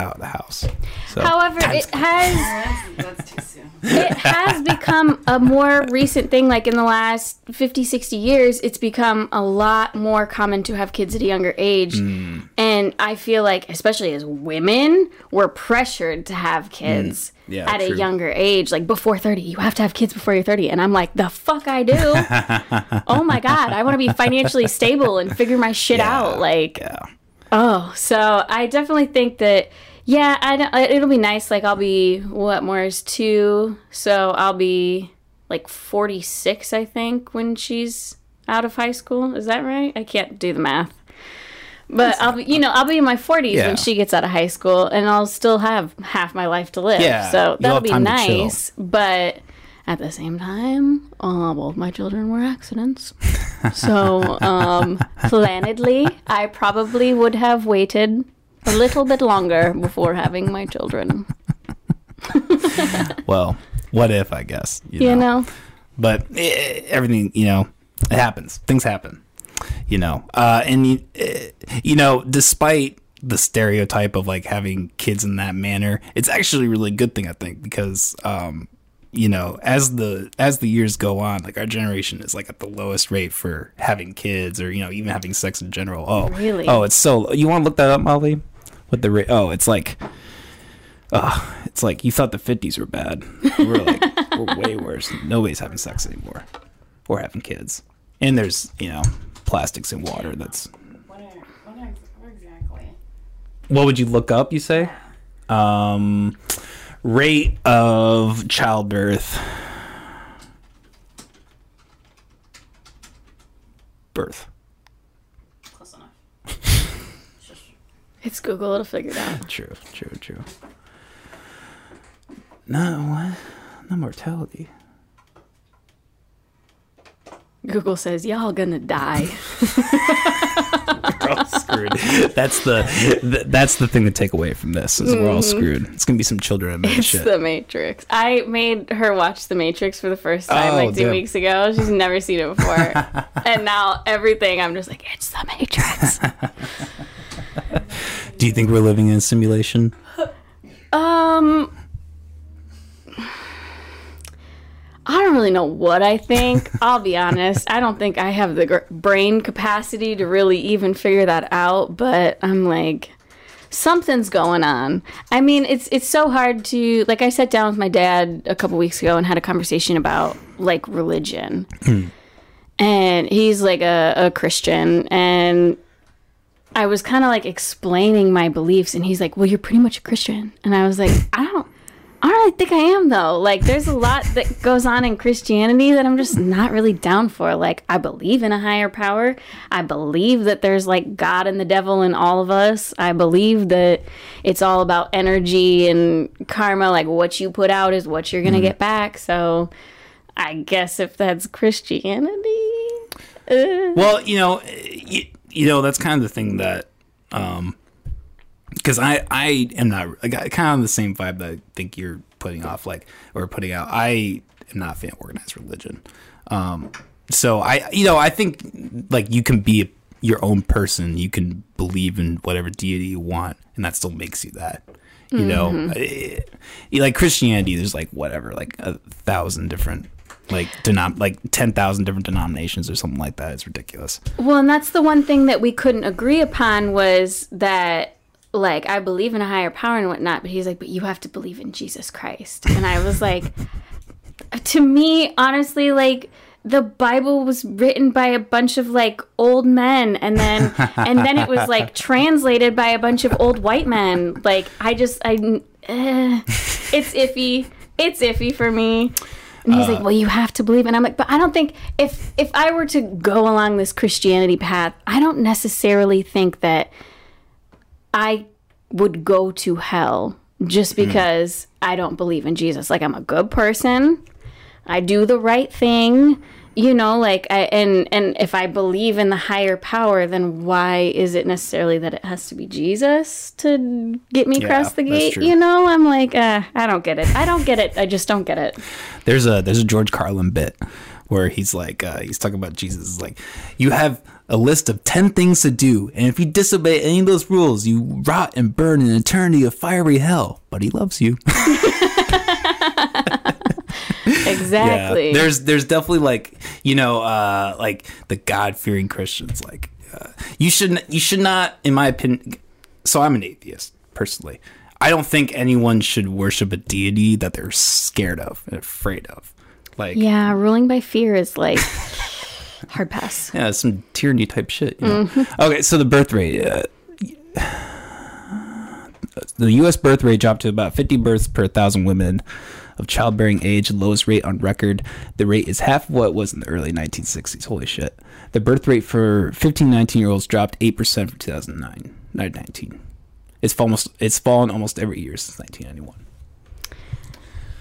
out of the house. So However, it has [laughs] That's too it has become a more recent thing like in the last 50 60 years it's become a lot more common to have kids at a younger age Mm. and i feel like especially as women we're pressured to have kids Mm. Yeah, at a younger age like before 30 you have to have kids before you're 30 and i'm like the fuck i do [laughs] oh my god i want to be financially stable and figure my shit out like yeah. Oh, so I definitely think that yeah, I it'll be nice. Like I'll be what Moira's two, so I'll be like forty six, I think, when she's out of high school. Is that right? I can't do the math. But I'll be, you know, I'll be in my forties Yeah. when she gets out of high school, and I'll still have half my life to live. Yeah, so that'll be time to chill. nice. But at the same time, uh, both my children were accidents. [laughs] So, um, plannedly, I probably would have waited a little bit longer before having my children. [laughs] Well, what if I guess You know? but eh, everything you know it happens things happen you know uh and you, eh, you know despite the stereotype of like having kids in that manner it's actually a really good thing i think because um you know as the as the years go on like our generation is like at the lowest rate for having kids or you know even having sex in general oh Really? oh it's so you want to look that up molly what the rate oh it's like uh, it's like you thought the 50s were bad. We're like, [laughs] we're way worse. Nobody's having sex anymore or having kids. And there's, you know, plastics in water. That's What, are, what, are, what exactly? what would you look up, you say? Um, rate of childbirth. Birth. Close enough. [laughs] It's Google, it'll figure it out. True, true, true. No, what? No mortality. Google says, y'all gonna die. [laughs] [laughs] we're all screwed. That's the, th- that's the thing to take away from this is we're all screwed. It's gonna be some children It's shit. The Matrix. I made her watch The Matrix for the first time Oh, like two damn. weeks ago. She's never seen it before. [laughs] and now everything, I'm just like, it's The Matrix. [laughs] Do you think we're living in a simulation? Um, I don't really know what I think. I'll be honest. I don't think I have the gr- brain capacity to really even figure that out. But I'm like, something's going on. I mean, it's it's so hard to like. I sat down with my dad a couple weeks ago and had a conversation about like religion, hmm. and he's like a, a Christian, and I was kind of like explaining my beliefs, and he's like, "Well, you're pretty much a Christian," and I was like, "I don't." I don't really think I am though. Like, there's a lot that goes on in Christianity that I'm just not really down for. Like, I believe in a higher power. I believe that there's like God and the devil in all of us. I believe that it's all about energy and karma. Like, what you put out is what you're gonna get back. So, I guess if that's Christianity, uh, Well, you know, you, you know that's kind of the thing that, um, because I I am not I got kind of the same vibe that I think you're putting off, like or putting out. I am not a fan of organized religion. Um, so I you know I think like you can be your own person. You can believe in whatever deity you want, and that still makes you that. You know, Eh, like Christianity, there's like whatever, like a thousand different. Like denom- like ten thousand different denominations or something like that. It's ridiculous. Well, and that's the one thing that we couldn't agree upon was that, like, I believe in a higher power and whatnot, but he's like, but you have to believe in Jesus Christ. And I was like, [laughs] to me, honestly, like, the Bible was written by a bunch of like old men, and then [laughs] and then it was like translated by a bunch of old white men. Like I just I, eh, it's iffy. It's iffy for me. And he's like, "Well, you have to believe." And I'm like, "But I don't think if if I were to go along this Christianity path, I don't necessarily think that I would go to hell just because I don't believe in Jesus. Like I'm a good person. I do the right thing. You know, like I and and if I believe in the higher power, then why is it necessarily that it has to be Jesus to get me Yeah, across the gate? You know, I'm like, uh, I don't get it. I don't get it. I just don't get it. There's a there's a George Carlin bit where he's like, uh, he's talking about Jesus. Like, you have a list of ten things to do, and if you disobey any of those rules, you rot and burn in an eternity of fiery hell. But he loves you. [laughs] Exactly. There's there's definitely like you know uh like the God fearing Christians like uh, you shouldn't you should not in my opinion. So I'm an atheist personally. I don't think anyone should worship a deity that they're scared of and afraid of. Like yeah, yeah, ruling by fear is like [laughs] hard pass. Yeah, some tyranny type shit. You know? Okay, so the birth rate. Uh, the U.S. birth rate dropped to about 50 births per thousand women of childbearing age, lowest rate on record. The rate is half what it was in the early 1960s. Holy shit. The birth rate for 15, 19 year olds dropped 8% from 2009, 19. It's almost it's fallen almost every year since 1991.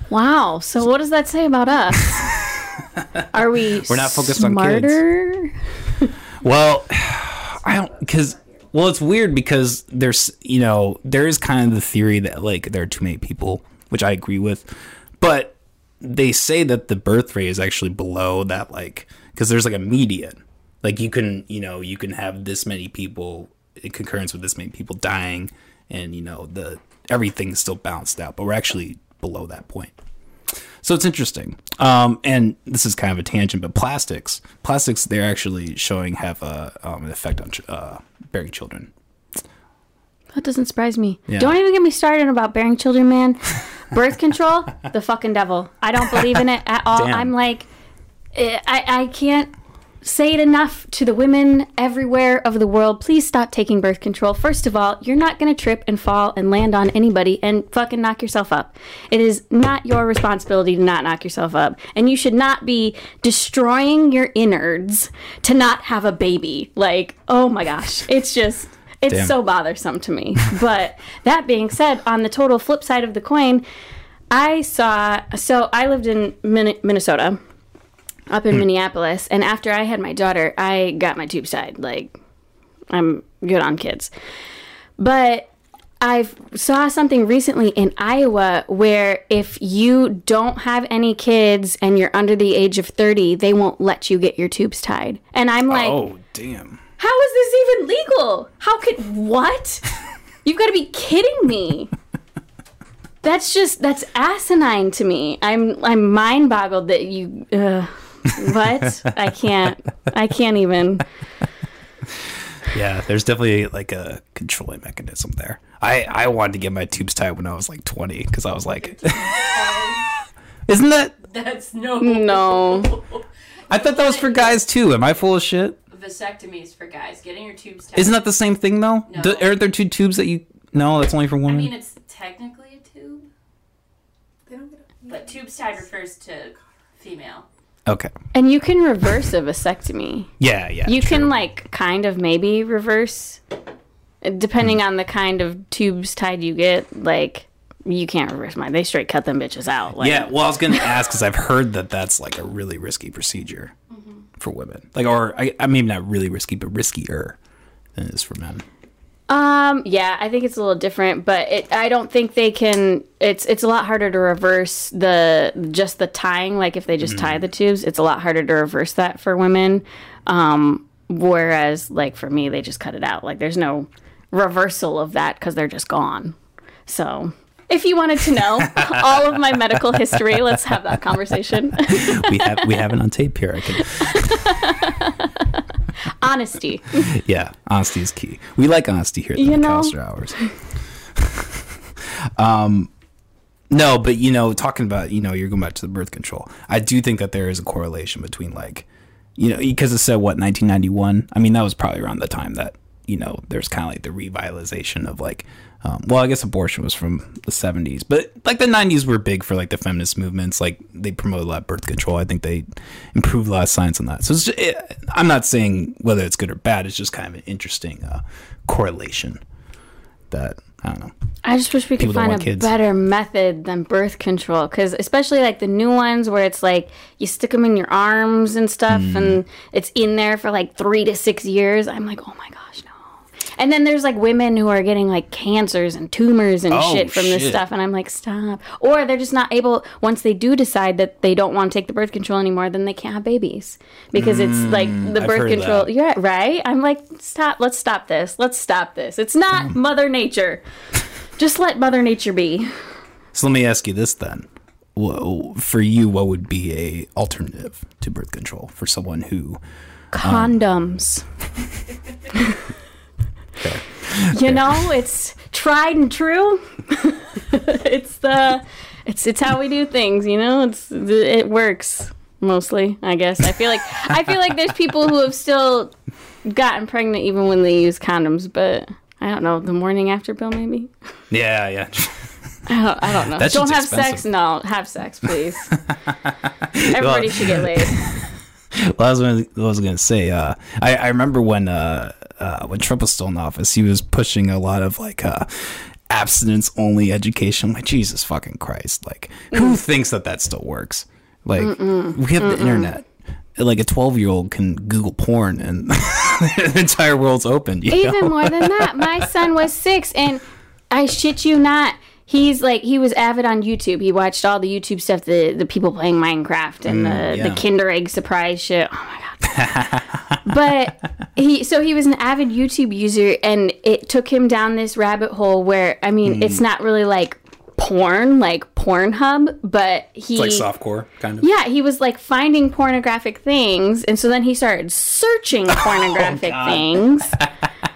Wow. So what does that say about us? [laughs] Are we We're not focused on kids. [laughs] Well, I don't because well, it's weird because there's you know there is kind of the theory that like there are too many people, which I agree with, but they say that the birth rate is actually below that like because there's like a median, like you can you know you can have this many people in concurrence with this many people dying, and you know the everything's still balanced out, but we're actually below that point. So it's interesting. Um, and this is kind of a tangent, but plastics, plastics, they're actually showing have a, um, an effect on ch- uh, bearing children. That doesn't surprise me. Yeah. Don't even get me started about bearing children, man. Birth control, [laughs] the fucking devil. I don't believe in it at all. Damn. I'm like, eh, I, I can't say it enough to the women everywhere of the world. Please stop taking birth control. First of all, you're not going to trip and fall and land on anybody and fucking knock yourself up. It is not your responsibility to not knock yourself up. And you should not be destroying your innards to not have a baby. Like, oh my gosh. It's just. It's Damn. so bothersome to me. But that being said, on the total flip side of the coin, I saw. So I lived in Min- Minnesota, up in Minneapolis, and after I had my daughter, I got my tubes tied. Like, I'm good on kids. But I saw something recently in Iowa where if you don't have any kids and you're under the age of 30, they won't let you get your tubes tied. And I'm like, Oh, damn. how is this even legal? How could what? [laughs] You've got to be kidding me. That's just that's asinine to me. I'm I'm mind boggled that you. Uh, what? I can't. I can't even. Yeah, there's definitely like a controlling mechanism there. I, I wanted to get my tubes tied when I was like 20 because I was like, [laughs] isn't that? That's no. No. I thought that was for guys too. Am I full of shit? Vasectomies for guys. Getting your tubes tied. Isn't that the same thing though? No. The- aren't there two tubes that you? No, that's only for women. I mean, it's technically a tube, but tubes tied refers to female. Okay. And you can reverse a vasectomy. Yeah, yeah. You true. can like kind of maybe reverse, depending on the kind of tubes tied you get. Like you can't reverse mine. They straight cut them bitches out. Like, Yeah, well, I was gonna ask because I've heard that that's like a really risky procedure mm-hmm. for women. Like, or I, I mean, not really risky, but riskier than it is for men. Um, yeah, I think it's a little different, but it, I don't think they can. It's it's a lot harder to reverse the just the tying. Like if they just tie the tubes, it's a lot harder to reverse that for women. Um, whereas like for me, they just cut it out. Like there's no reversal of that because they're just gone. So. If you wanted to know [laughs] all of my medical history, let's have that conversation. [laughs] We have we have it on tape here. I can. [laughs] Honesty. [laughs] Yeah, honesty is key. We like honesty here at the You know? Hours. [laughs] um, no, but you know, talking about you know, you're going back to the birth control. I do think that there is a correlation between like, you know, because it said what 1991. I mean, that was probably around the time that you know there's kind of like the revitalization of like. Um, well, I guess abortion was from the 70s, but like the 90s were big for like the feminist movements. Like they promoted a lot of birth control. I think they improved a lot of science on that. So it's just, it, I'm not saying whether it's good or bad. It's just kind of an interesting uh, correlation that I don't know. I just wish we could People find a kids. better method than birth control, because especially like the new ones where it's like you stick them in your arms and stuff, Mm. and it's in there for like three to six years. I'm like, oh my. And then there's like women who are getting like cancers and tumors and Oh, shit from this stuff. And I'm like, stop. Or they're just not able, once they do decide that they don't want to take the birth control anymore, then they can't have babies because it's like the Mm, I've birth control. that. Yeah, right? I'm like, stop. Let's stop this. Let's stop this. It's not Mother Nature. [laughs] Just let Mother Nature be. So let me ask you this then. Wha- For you, what would be a alternative to birth control for someone who Condoms. [laughs] [laughs] you know, it's tried and true. [laughs] it's the it's it's how we do things, you know? It's it works mostly, I guess. I feel like I feel like there's people who have still gotten pregnant even when they use condoms, but I don't know, the morning after pill maybe? Yeah, yeah. I don't, I don't know. That don't have expensive. sex. No, have sex, please. [laughs] Everybody should get laid. well, I was gonna, I was gonna say, uh, I, I remember when uh, uh, when Trump was still in office, he was pushing a lot of like uh, abstinence only education. Like Jesus fucking Christ! Like who thinks that that still works? Like we have the internet. Like a twelve year old can Google porn and [laughs] the entire world's open. You know? Even more than that, my son was six, and I shit you not. He's like he was avid on YouTube. He watched all the YouTube stuff, the the people playing Minecraft and mm, the yeah. the Kinder Egg surprise shit. Oh my god! [laughs] but he so he was an avid YouTube user, and it took him down this rabbit hole where I mean, hmm. it's not really like porn, like Pornhub, but he It's like softcore kind of. yeah, he was like finding pornographic things, and so then he started searching [laughs] oh, pornographic things. [laughs]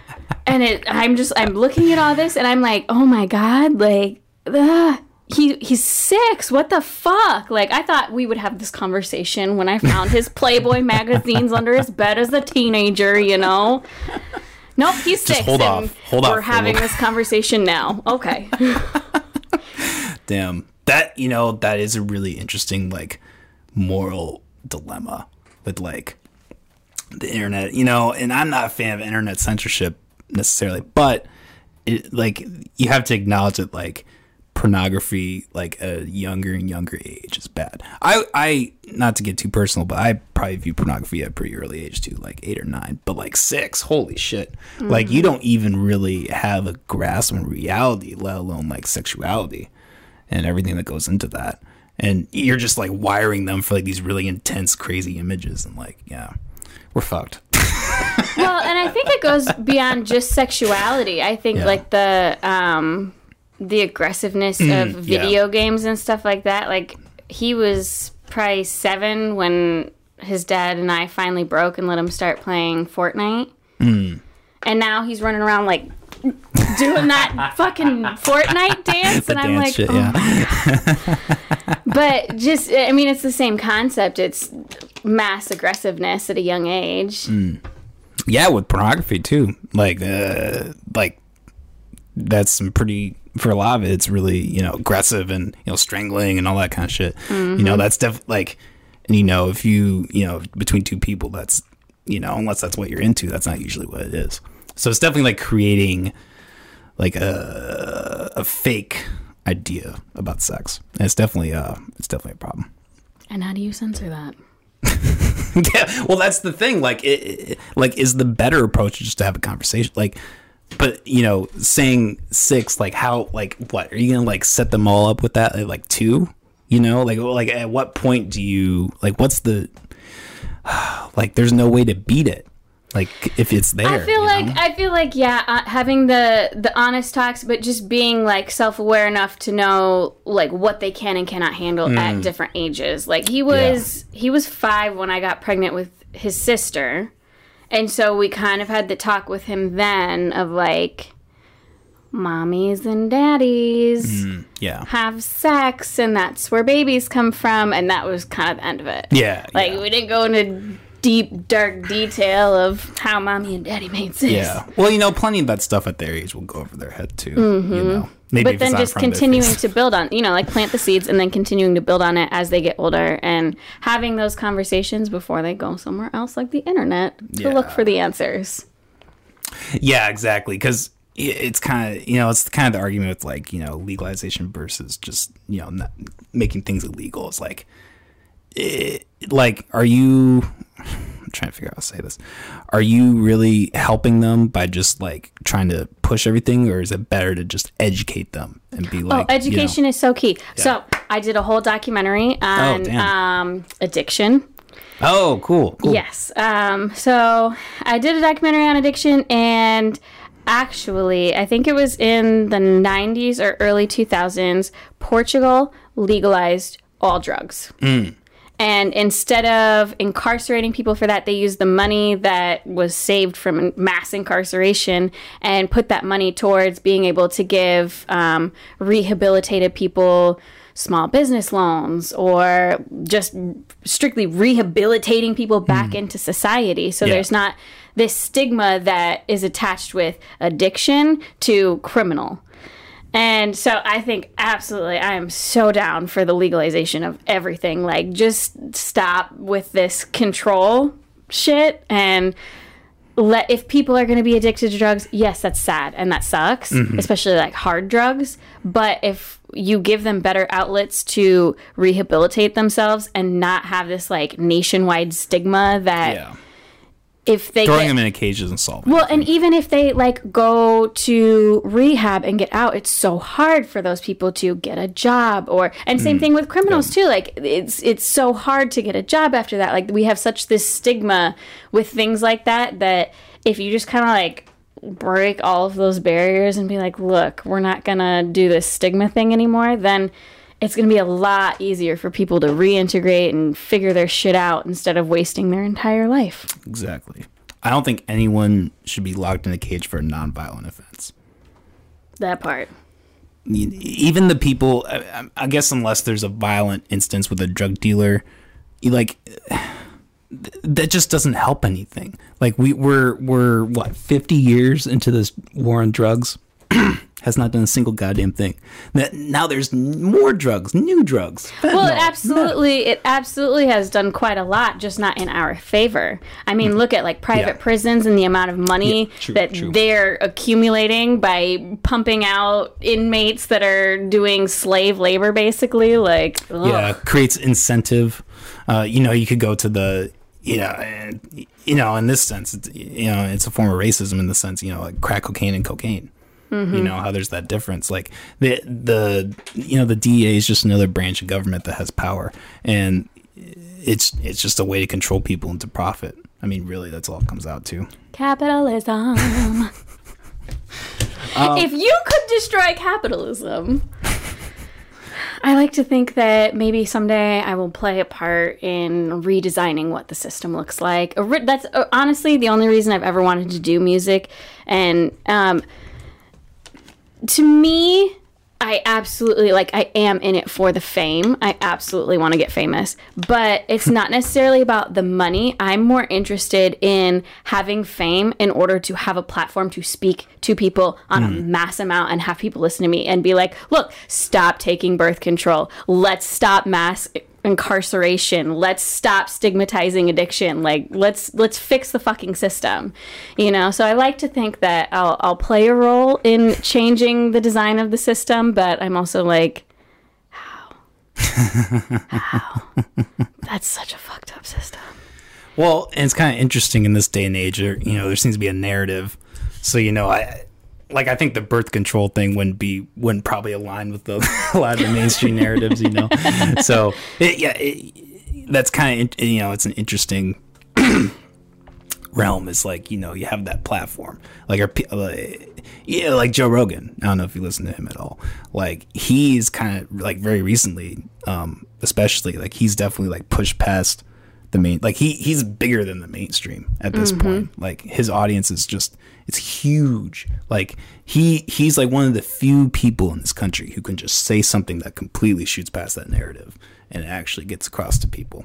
and it, I'm just, I'm looking at all this, and I'm like, oh my god, like, ugh, he he's six. What the fuck? Like, I thought we would have this conversation when I found his Playboy [laughs] magazines under his bed as a teenager. You know. Nope, he's six. hold off. Hold off we're off for a having this conversation now. Okay. [laughs] Damn. That, you know, that is a really interesting, like, moral dilemma with, like, the internet, you know, and I'm not a fan of internet censorship necessarily, but, it, like, you have to acknowledge that, like, pornography, like, a younger and younger age is bad. I, I, not to get too personal, but I probably view pornography at a pretty early age too, like eight or nine, but like six, holy shit. Like, you don't even really have a grasp on reality, let alone, like, sexuality and everything that goes into that. And you're just like wiring them for like these really intense, crazy images, and like, yeah, we're fucked. Well, and I think it goes beyond just sexuality. I think Yeah. like the um the aggressiveness of mm, yeah. video games and stuff like that. Like he was probably 7 when his dad and I finally broke and let him start playing Fortnite. Mm. And now he's running around like doing that [laughs] fucking Fortnite dance The and I'm dance like, shit, oh yeah. but just I mean it's the same concept. It's mass aggressiveness at a young age. Mm. Yeah, with pornography too. Like, uh, like that's some pretty for a lot of it. It's really you know aggressive and you know strangling and all that kind of shit. You know, that's def like, and you know if you you know between two people, that's you know unless that's what you're into, that's not usually what it is. So it's definitely like creating like a a fake idea about sex. And it's definitely uh it's definitely a problem. And how do you censor that? [laughs] yeah, well, that's the thing. Like, it, it- like is the better approach just to have a conversation? Like, but you know, saying six, like how, like what are you gonna like set them all up with that? At, like two, you know, like like at what point do you like what's the [sighs] like? There's no way to beat it. Like if it's there, I feel like know? I feel like yeah, uh, having the the honest talks, but just being like self aware enough to know like what they can and cannot handle Mm. at different ages. Like he was he was five when I got pregnant with his sister, and so we kind of had the talk with him then of like, mommies and daddies yeah, have sex, and that's where babies come from, and that was kind of the end of it. yeah, Like yeah. we didn't go into deep dark detail of how mommy and daddy made sex. Yeah. Well, you know, plenty of that stuff at their age will go over their head too. You know, maybe Mm-hmm. But then just front of their continuing to build on, you know, like plant the seeds and then continuing to build on it as they get older and having those conversations before they go somewhere else like the internet to look for the answers. Yeah, exactly. Because it's kind of you know it's kind of the argument with like you know legalization versus just you know making things illegal. It's like, it, like are you I'm trying to figure out how to say this. Are you really helping them by just like trying to push everything, or is it better to just educate them and be like, oh, education is so key. So I did a whole documentary on Oh, um, addiction. oh, cool, cool. Yes. Um, so I did a documentary on addiction, and actually, I think it was in the 90s or early 2000s, Portugal legalized all drugs. And instead of incarcerating people for that, they used the money that was saved from mass incarceration and put that money towards being able to give um, rehabilitated people small business loans or just strictly rehabilitating people back into society. So Yeah. there's not this stigma that is attached with addiction to criminal. And so I think absolutely I am so down for the legalization of everything. Like just stop with this control shit and let if people are going to be addicted to drugs, yes, that's sad and that sucks, mm-hmm. especially like hard drugs, but if you give them better outlets to rehabilitate themselves and not have this like nationwide stigma that Yeah. If they Throwing get, them in a cage doesn't solve it. well, and even if they like go to rehab and get out, it's so hard for those people to get a job or and same mm. thing with criminals too. Like it's it's so hard to get a job after that. Like we have such this stigma with things like that that if you just kind of like break all of those barriers and be like, "Look, we're not to do this stigma thing anymore," then it's going to be a lot easier for people to reintegrate and figure their shit out instead of wasting their entire life. Exactly. I don't think anyone should be locked in a cage for a nonviolent offense. That part. Even the people, I, I guess, unless there's a violent instance with a drug dealer, you like [sighs] that just doesn't help anything. Like we we're we're what fifty years into this war on drugs. [clears throat] Has not done a single goddamn thing. That now there's more drugs, new drugs. Well, it fentanyl, absolutely, it absolutely has done quite a lot, just not in our favor. I mean, look at like private Yeah. prisons and the amount of money Yeah, true, that true. they're accumulating by pumping out inmates that are doing slave labor, basically. Like, ugh. yeah creates incentive uh, you know you could go to the you know and you know in this sense it's, you know it's a form of racism in the sense you know like crack cocaine and cocaine you know how there's that difference like the the you know the DEA is just another branch of government that has power and it's it's just a way to control people into profit i mean really that's all it comes out to capitalism. [laughs] if you could destroy capitalism. I like to think that maybe someday I will play a part in redesigning what the system looks like. That's uh, honestly the only reason I've ever wanted to do music. And um, to me, I absolutely like I am in it for the fame. I absolutely want to get famous, but it's not necessarily about the money. I'm more interested in having fame in order to have a platform to speak to people on a hmm. mass amount and have people listen to me and be like, "Look, stop taking birth control. Let's stop mass incarceration. Let's stop stigmatizing addiction. Like let's let's fix the fucking system." You know, so I like to think that I'll I'll play a role in changing the design of the system, but I'm also like how? how? [laughs] That's such a fucked up system. Well, and it's kind of interesting in this day and age. You know, there seems to be a narrative. So you know, I like I think the birth control thing wouldn't be wouldn't probably align with the, [laughs] a lot of the mainstream narratives. You know, [laughs] so it, yeah, it, that's kind of you know, it's an interesting [clears throat] realm. Is like you know, you have that platform, like our uh, yeah, like Joe Rogan. I don't know if you listen to him at all. Like he's kind of like very recently, um, especially like he's definitely like pushed past the main like he he's bigger than the mainstream at this point like his audience is just it's huge. Like he he's like one of the few people in this country who can just say something that completely shoots past that narrative and actually gets across to people.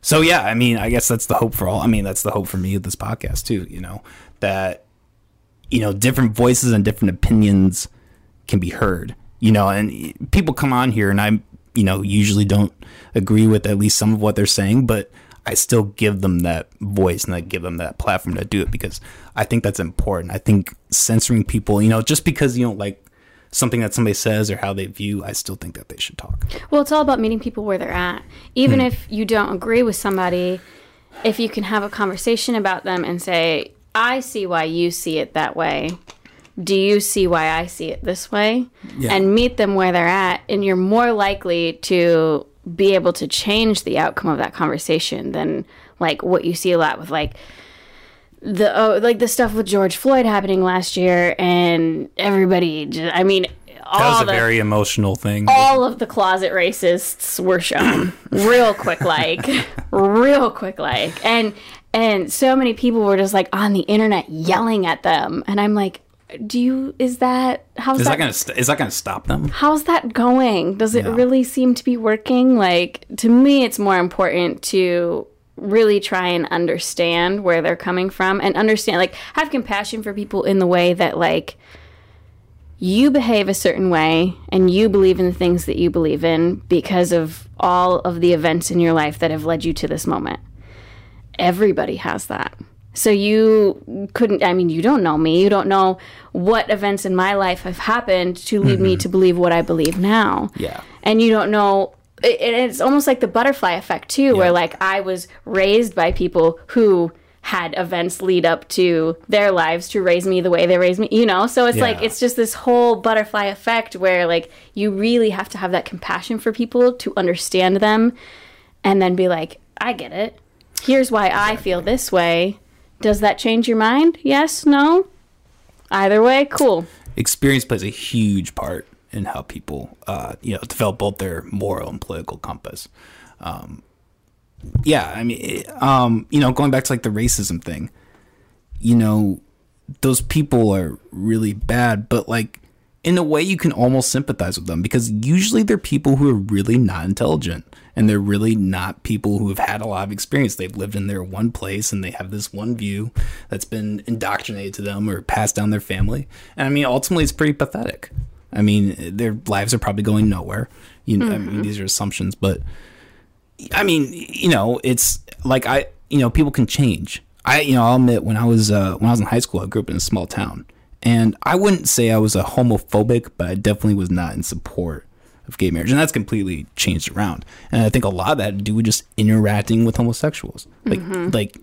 So yeah i mean i guess that's the hope for all i mean that's the hope for me with this podcast too you know that you know different voices and different opinions can be heard you know and people come on here and i you know usually don't agree with at least some of what they're saying but i still give them that voice and i give them that platform to do it because i think that's important i think censoring people you know just because you don't like something that somebody says or how they view i still think that they should talk Well, it's all about meeting people where they're at. Even hmm. if you don't agree with somebody, if you can have a conversation about them and say, I see why you see it that way. Do you see why I see it this way? Yeah. And meet them where they're at. And you're more likely to be able to change the outcome of that conversation than like what you see a lot with like the oh, like the stuff with George Floyd happening last year and everybody just, I mean all That was a the, very emotional thing. all of the closet racists were shown [clears throat] real quick like real quick like and and so many people were just like on the internet yelling at them and i'm like do you is that how's Is that, that gonna st- is that gonna stop them? how's that going does it Yeah. really seem to be working like to me it's more important to really try and understand where they're coming from and understand like have compassion for people in the way that like you behave a certain way and you believe in the things that you believe in because of all of the events in your life that have led you to this moment. Everybody has that. So you couldn't, I mean, you don't know me. You don't know what events in my life have happened to lead me mm-hmm. to believe what I believe now. Yeah. And you don't know, it, it's almost like the butterfly effect too, where like I was raised by people who had events lead up to their lives to raise me the way they raised me, you know? So it's like, it's just this whole butterfly effect where like you really have to have that compassion for people to understand them and then be like, I get it. Here's why I feel this way. Does that change your mind? Yes, no? Either way, cool. Experience plays a huge part in how people, uh, you know, develop both their moral and political compass. Um, yeah, I mean, um, you know, going back to like the racism thing, you know, those people are really bad, but like in a way you can almost sympathize with them because usually they're people who are really not intelligent and they're really not people who have had a lot of experience. They've lived in their one place and they have this one view that's been indoctrinated to them or passed down their family. And I mean, ultimately, it's pretty pathetic. I mean, their lives are probably going nowhere. You know, I mean, these are assumptions, but I mean, you know, it's like I, you know, people can change. I, you know, I'll admit when I was uh, when I was in high school, I grew up in a small town, and I wouldn't say I was a homophobic, but I definitely was not in support of gay marriage, and that's completely changed around. And I think a lot of that had to do with just interacting with homosexuals, like, like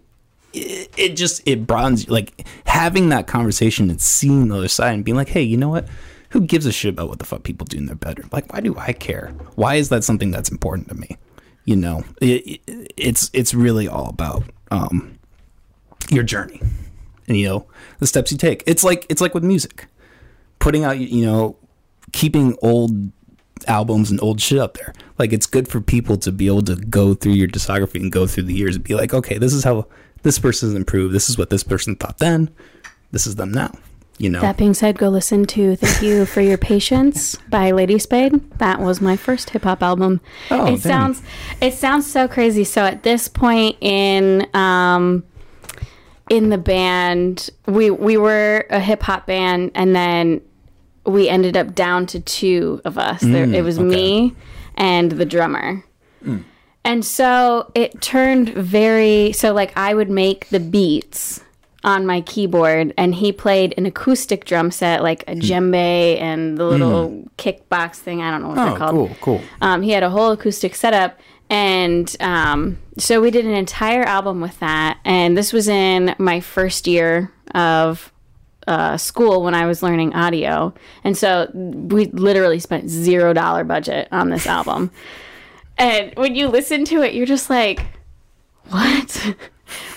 it, it just it broadens like having that conversation and seeing the other side and being like, hey, you know what? Who gives a shit about what the fuck people do in their bedroom? Like, why do I care? Why is that something that's important to me? You know, it, it, it's it's really all about um, your journey, and you know the steps you take. It's like it's like with music, putting out you know, keeping old albums and old shit up there. Like it's good for people to be able to go through your discography and go through the years and be like, okay, this is how this person's improved. This is what this person thought then. This is them now. You know. That being said, go listen to Thank You for Your Patience by Lady Spade. That was my first hip hop album. Oh, it damn. sounds it sounds so crazy. So at this point in um in the band, we we were a hip hop band and then we ended up down to two of us. there, it was me and the drummer. And so it turned very so like I would make the beats on my keyboard and he played an acoustic drum set like a djembe and the little kickbox thing I don't know what they're oh, called. cool, cool. Um, he had a whole acoustic setup and um, so we did an entire album with that and this was in my first year of uh, school when I was learning audio. And so we literally spent zero dollar budget on this album. [laughs] And when you listen to it you're just like what? [laughs]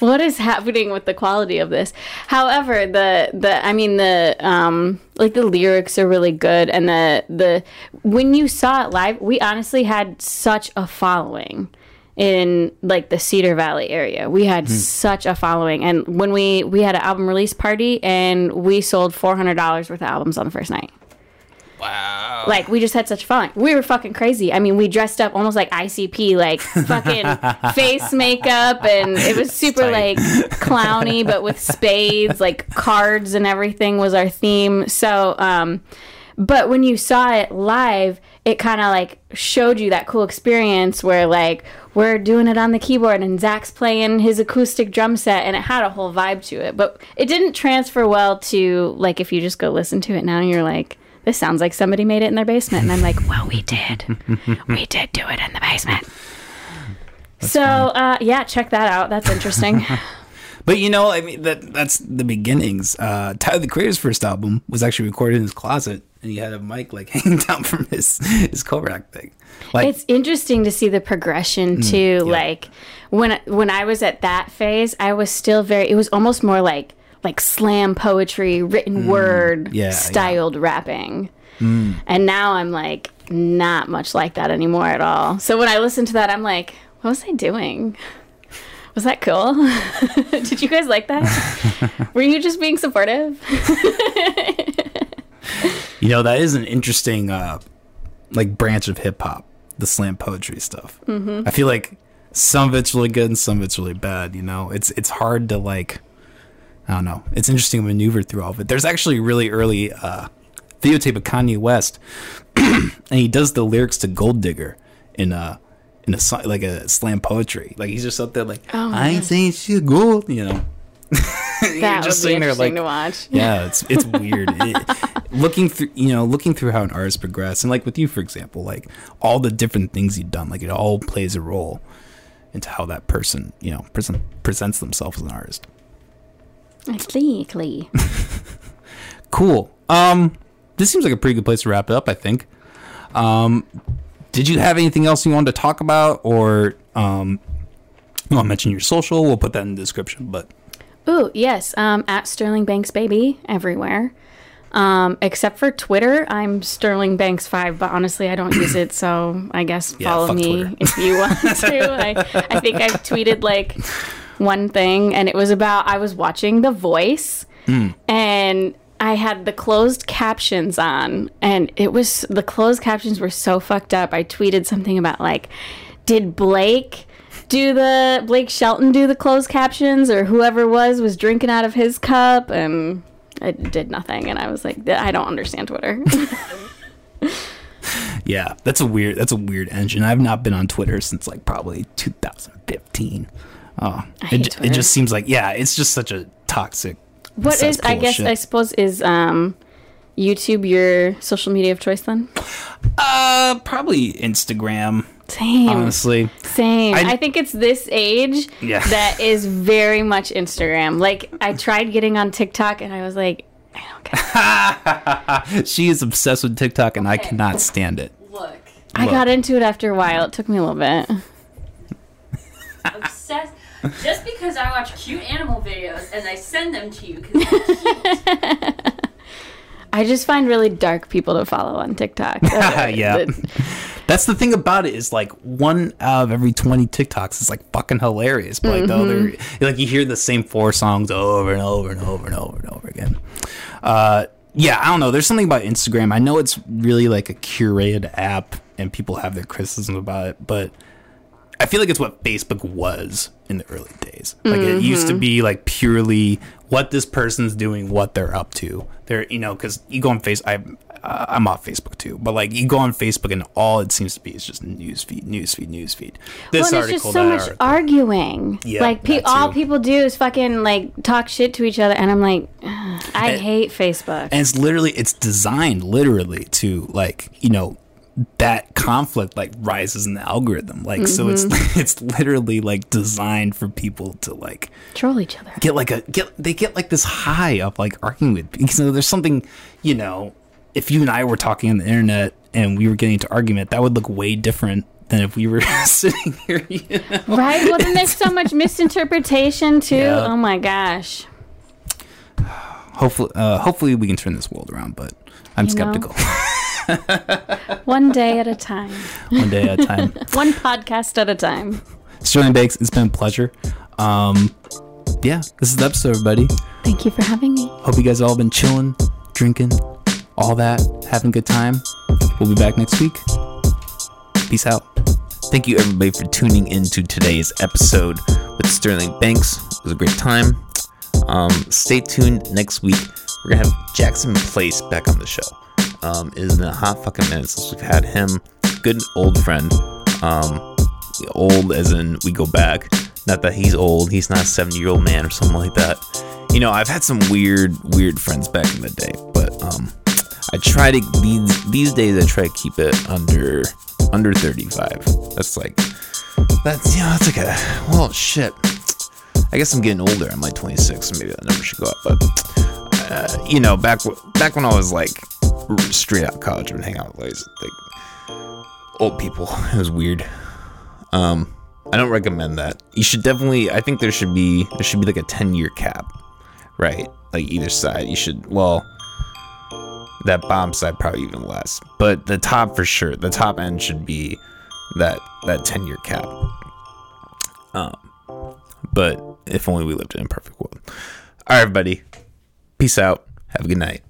What is happening with the quality of this? However the the i mean the um like the lyrics are really good and the the when you saw it live we honestly had such a following in like the cedar valley area we had such a following and when we we had an album release party and we sold $400 worth of albums on the first night Wow. like we just had such fun. We were fucking crazy. I mean, we dressed up almost like ICP, like fucking [laughs] face makeup, and it was super like clowny, but with spades, like cards and everything was our theme. So, um, but when you saw it live, it kind of like showed you that cool experience where like we're doing it on the keyboard and Zach's playing his acoustic drum set, and it had a whole vibe to it. But it didn't transfer well to like if you just go listen to it now, and you're like this sounds like somebody made it in their basement. And I'm like, well, we did. we did do it in the basement. so uh, yeah, check that out. That's interesting. [laughs] But you know, I mean, that that's the beginnings. Uh, Tyler the Creator's first album was actually recorded in his closet, and he had a mic like [laughs] hanging down from his his Korak thing. Like, it's interesting to see the progression mm, too. Like when when I was at that phase, I was still very. It was almost more like like slam poetry, written mm, word, yeah, yeah. styled rapping. Mm. And now I'm like not much like that anymore at all. So when I listen to that, I'm like, what was I doing? Was that cool? [laughs] Did you guys like that? [laughs] Were you just being supportive? [laughs] you know, that is an interesting uh, like branch of hip hop, the slam poetry stuff. Mm-hmm. I feel like some of it's really good and some of it's really bad. You know, it's it's hard to like. I don't know. It's interesting to maneuver through all of it. There's actually a really early uh, videotape of Kanye West, [clears throat] and he does the lyrics to Gold Digger in a in a like a slam poetry. Like he's just up there like Oh, I ain't saying shit gold, you know. [laughs] You're just sitting there like to watch. yeah, [laughs] it's it's weird. It- looking through, you know, looking through how an artist progressed, and like with you, for example, like all the different things you've done, like it all plays a role into how that person, you know, person presents themselves as an artist. Exactly. [laughs] Cool. Um, this seems like a pretty good place to wrap it up. I think. Um, did you have anything else you wanted to talk about, or um, you want to mention your social? We'll put that in the description. But Ooh, yes. Um, at Sterling Banks Baby everywhere. Um, except for Twitter, I'm Sterling Banks five, but honestly, I don't use it, so I guess Yeah, follow me Twitter. [laughs] if you want to. I, I think I've tweeted like one thing, and it was about I was watching The Voice, Hmm. and I had the closed captions on, and it was the closed captions were so fucked up. I tweeted something about like, did Blake do the Blake Shelton do the closed captions, or whoever was was drinking out of his cup, and it did nothing. And I was like, I don't understand Twitter. [laughs] yeah, that's a weird. That's a weird engine. I've not been on Twitter since like probably 2015. Oh, it, it just seems like yeah, it's just such a toxic. what is? I guess shit. I suppose is um, YouTube your social media of choice then? Uh, probably Instagram. Same. Honestly, Same. I- I, think it's this age Yeah. that is very much Instagram. Like I tried getting on TikTok and I was like, I don't get [laughs] she is obsessed with TikTok, and I cannot stand it. Look, I Look. got into it after a while. It took me a little bit. obsessed. Just because I watch cute animal videos and I send them to you because [laughs] I just find really dark people to follow on TikTok. [laughs] Yeah. [laughs] That's the thing about it is like one out of every 20 TikToks is like fucking hilarious. But like the other, like you hear the same four songs over and over and over and over and over again. Uh, yeah, I don't know. There's something about Instagram. I know it's really like a curated app and people have their criticisms about it, but I feel like it's what Facebook was in the early days. Like it used to be like purely what this person's doing, what they're up to. They're you know because you go on face. I uh, I'm off Facebook too, but like you go on Facebook and all it seems to be is just news feed, news feed, news feed. This well, article, just so much article. arguing. Yeah, like pe- all people do is fucking like talk shit to each other, and I'm like, I And- hate Facebook. and it's literally it's designed literally to like you know that conflict like rises in the algorithm like so it's Mm-hmm. [laughs] it's literally like designed for people to like Troll each other. get like a get they get like this high of like arguing with because there's something you know if you and I were talking on the internet and we were getting into argument that would look way different than if we were [laughs] sitting here you know? Right? Well, then there's [laughs] so much misinterpretation too. Yeah. Oh my gosh. [sighs] hopefully uh, hopefully we can turn this world around but I'm You skeptical One day at a time. one day at a time [laughs] One podcast at a time. Sterling Banks it's been a pleasure um yeah this is the episode everybody Thank you for having me. hope you guys all been chilling drinking all that having a good time we'll be back next week peace out Thank you, everybody, for tuning into today's episode with Sterling Banks. It was a great time. Um, stay tuned next week. We're gonna have Jackson Place back on the show. Um, has been a hot fucking minute since we've had him. Good old friend. Um, old as in we go back. Not that he's old. He's not a 70 year old man or something like that. You know, I've had some weird, weird friends back in the day, but um, I try to these these days I try to keep it under under 35. That's like That's you know that's like a well shit. I guess I'm getting older. I'm like 26, so maybe that number should go up. But uh, you know, back back when I was like straight out of college, I would hang out with like, old people. [laughs] It was weird. Um, I don't recommend that. You should definitely. I think there should be there should be like a 10 year cap, right? Like either side. You should well. That bottom side probably even less, but the top for sure. The top end should be that that 10 year cap. Um, but if only we lived in a perfect world. All right, everybody. Peace out. Have a good night.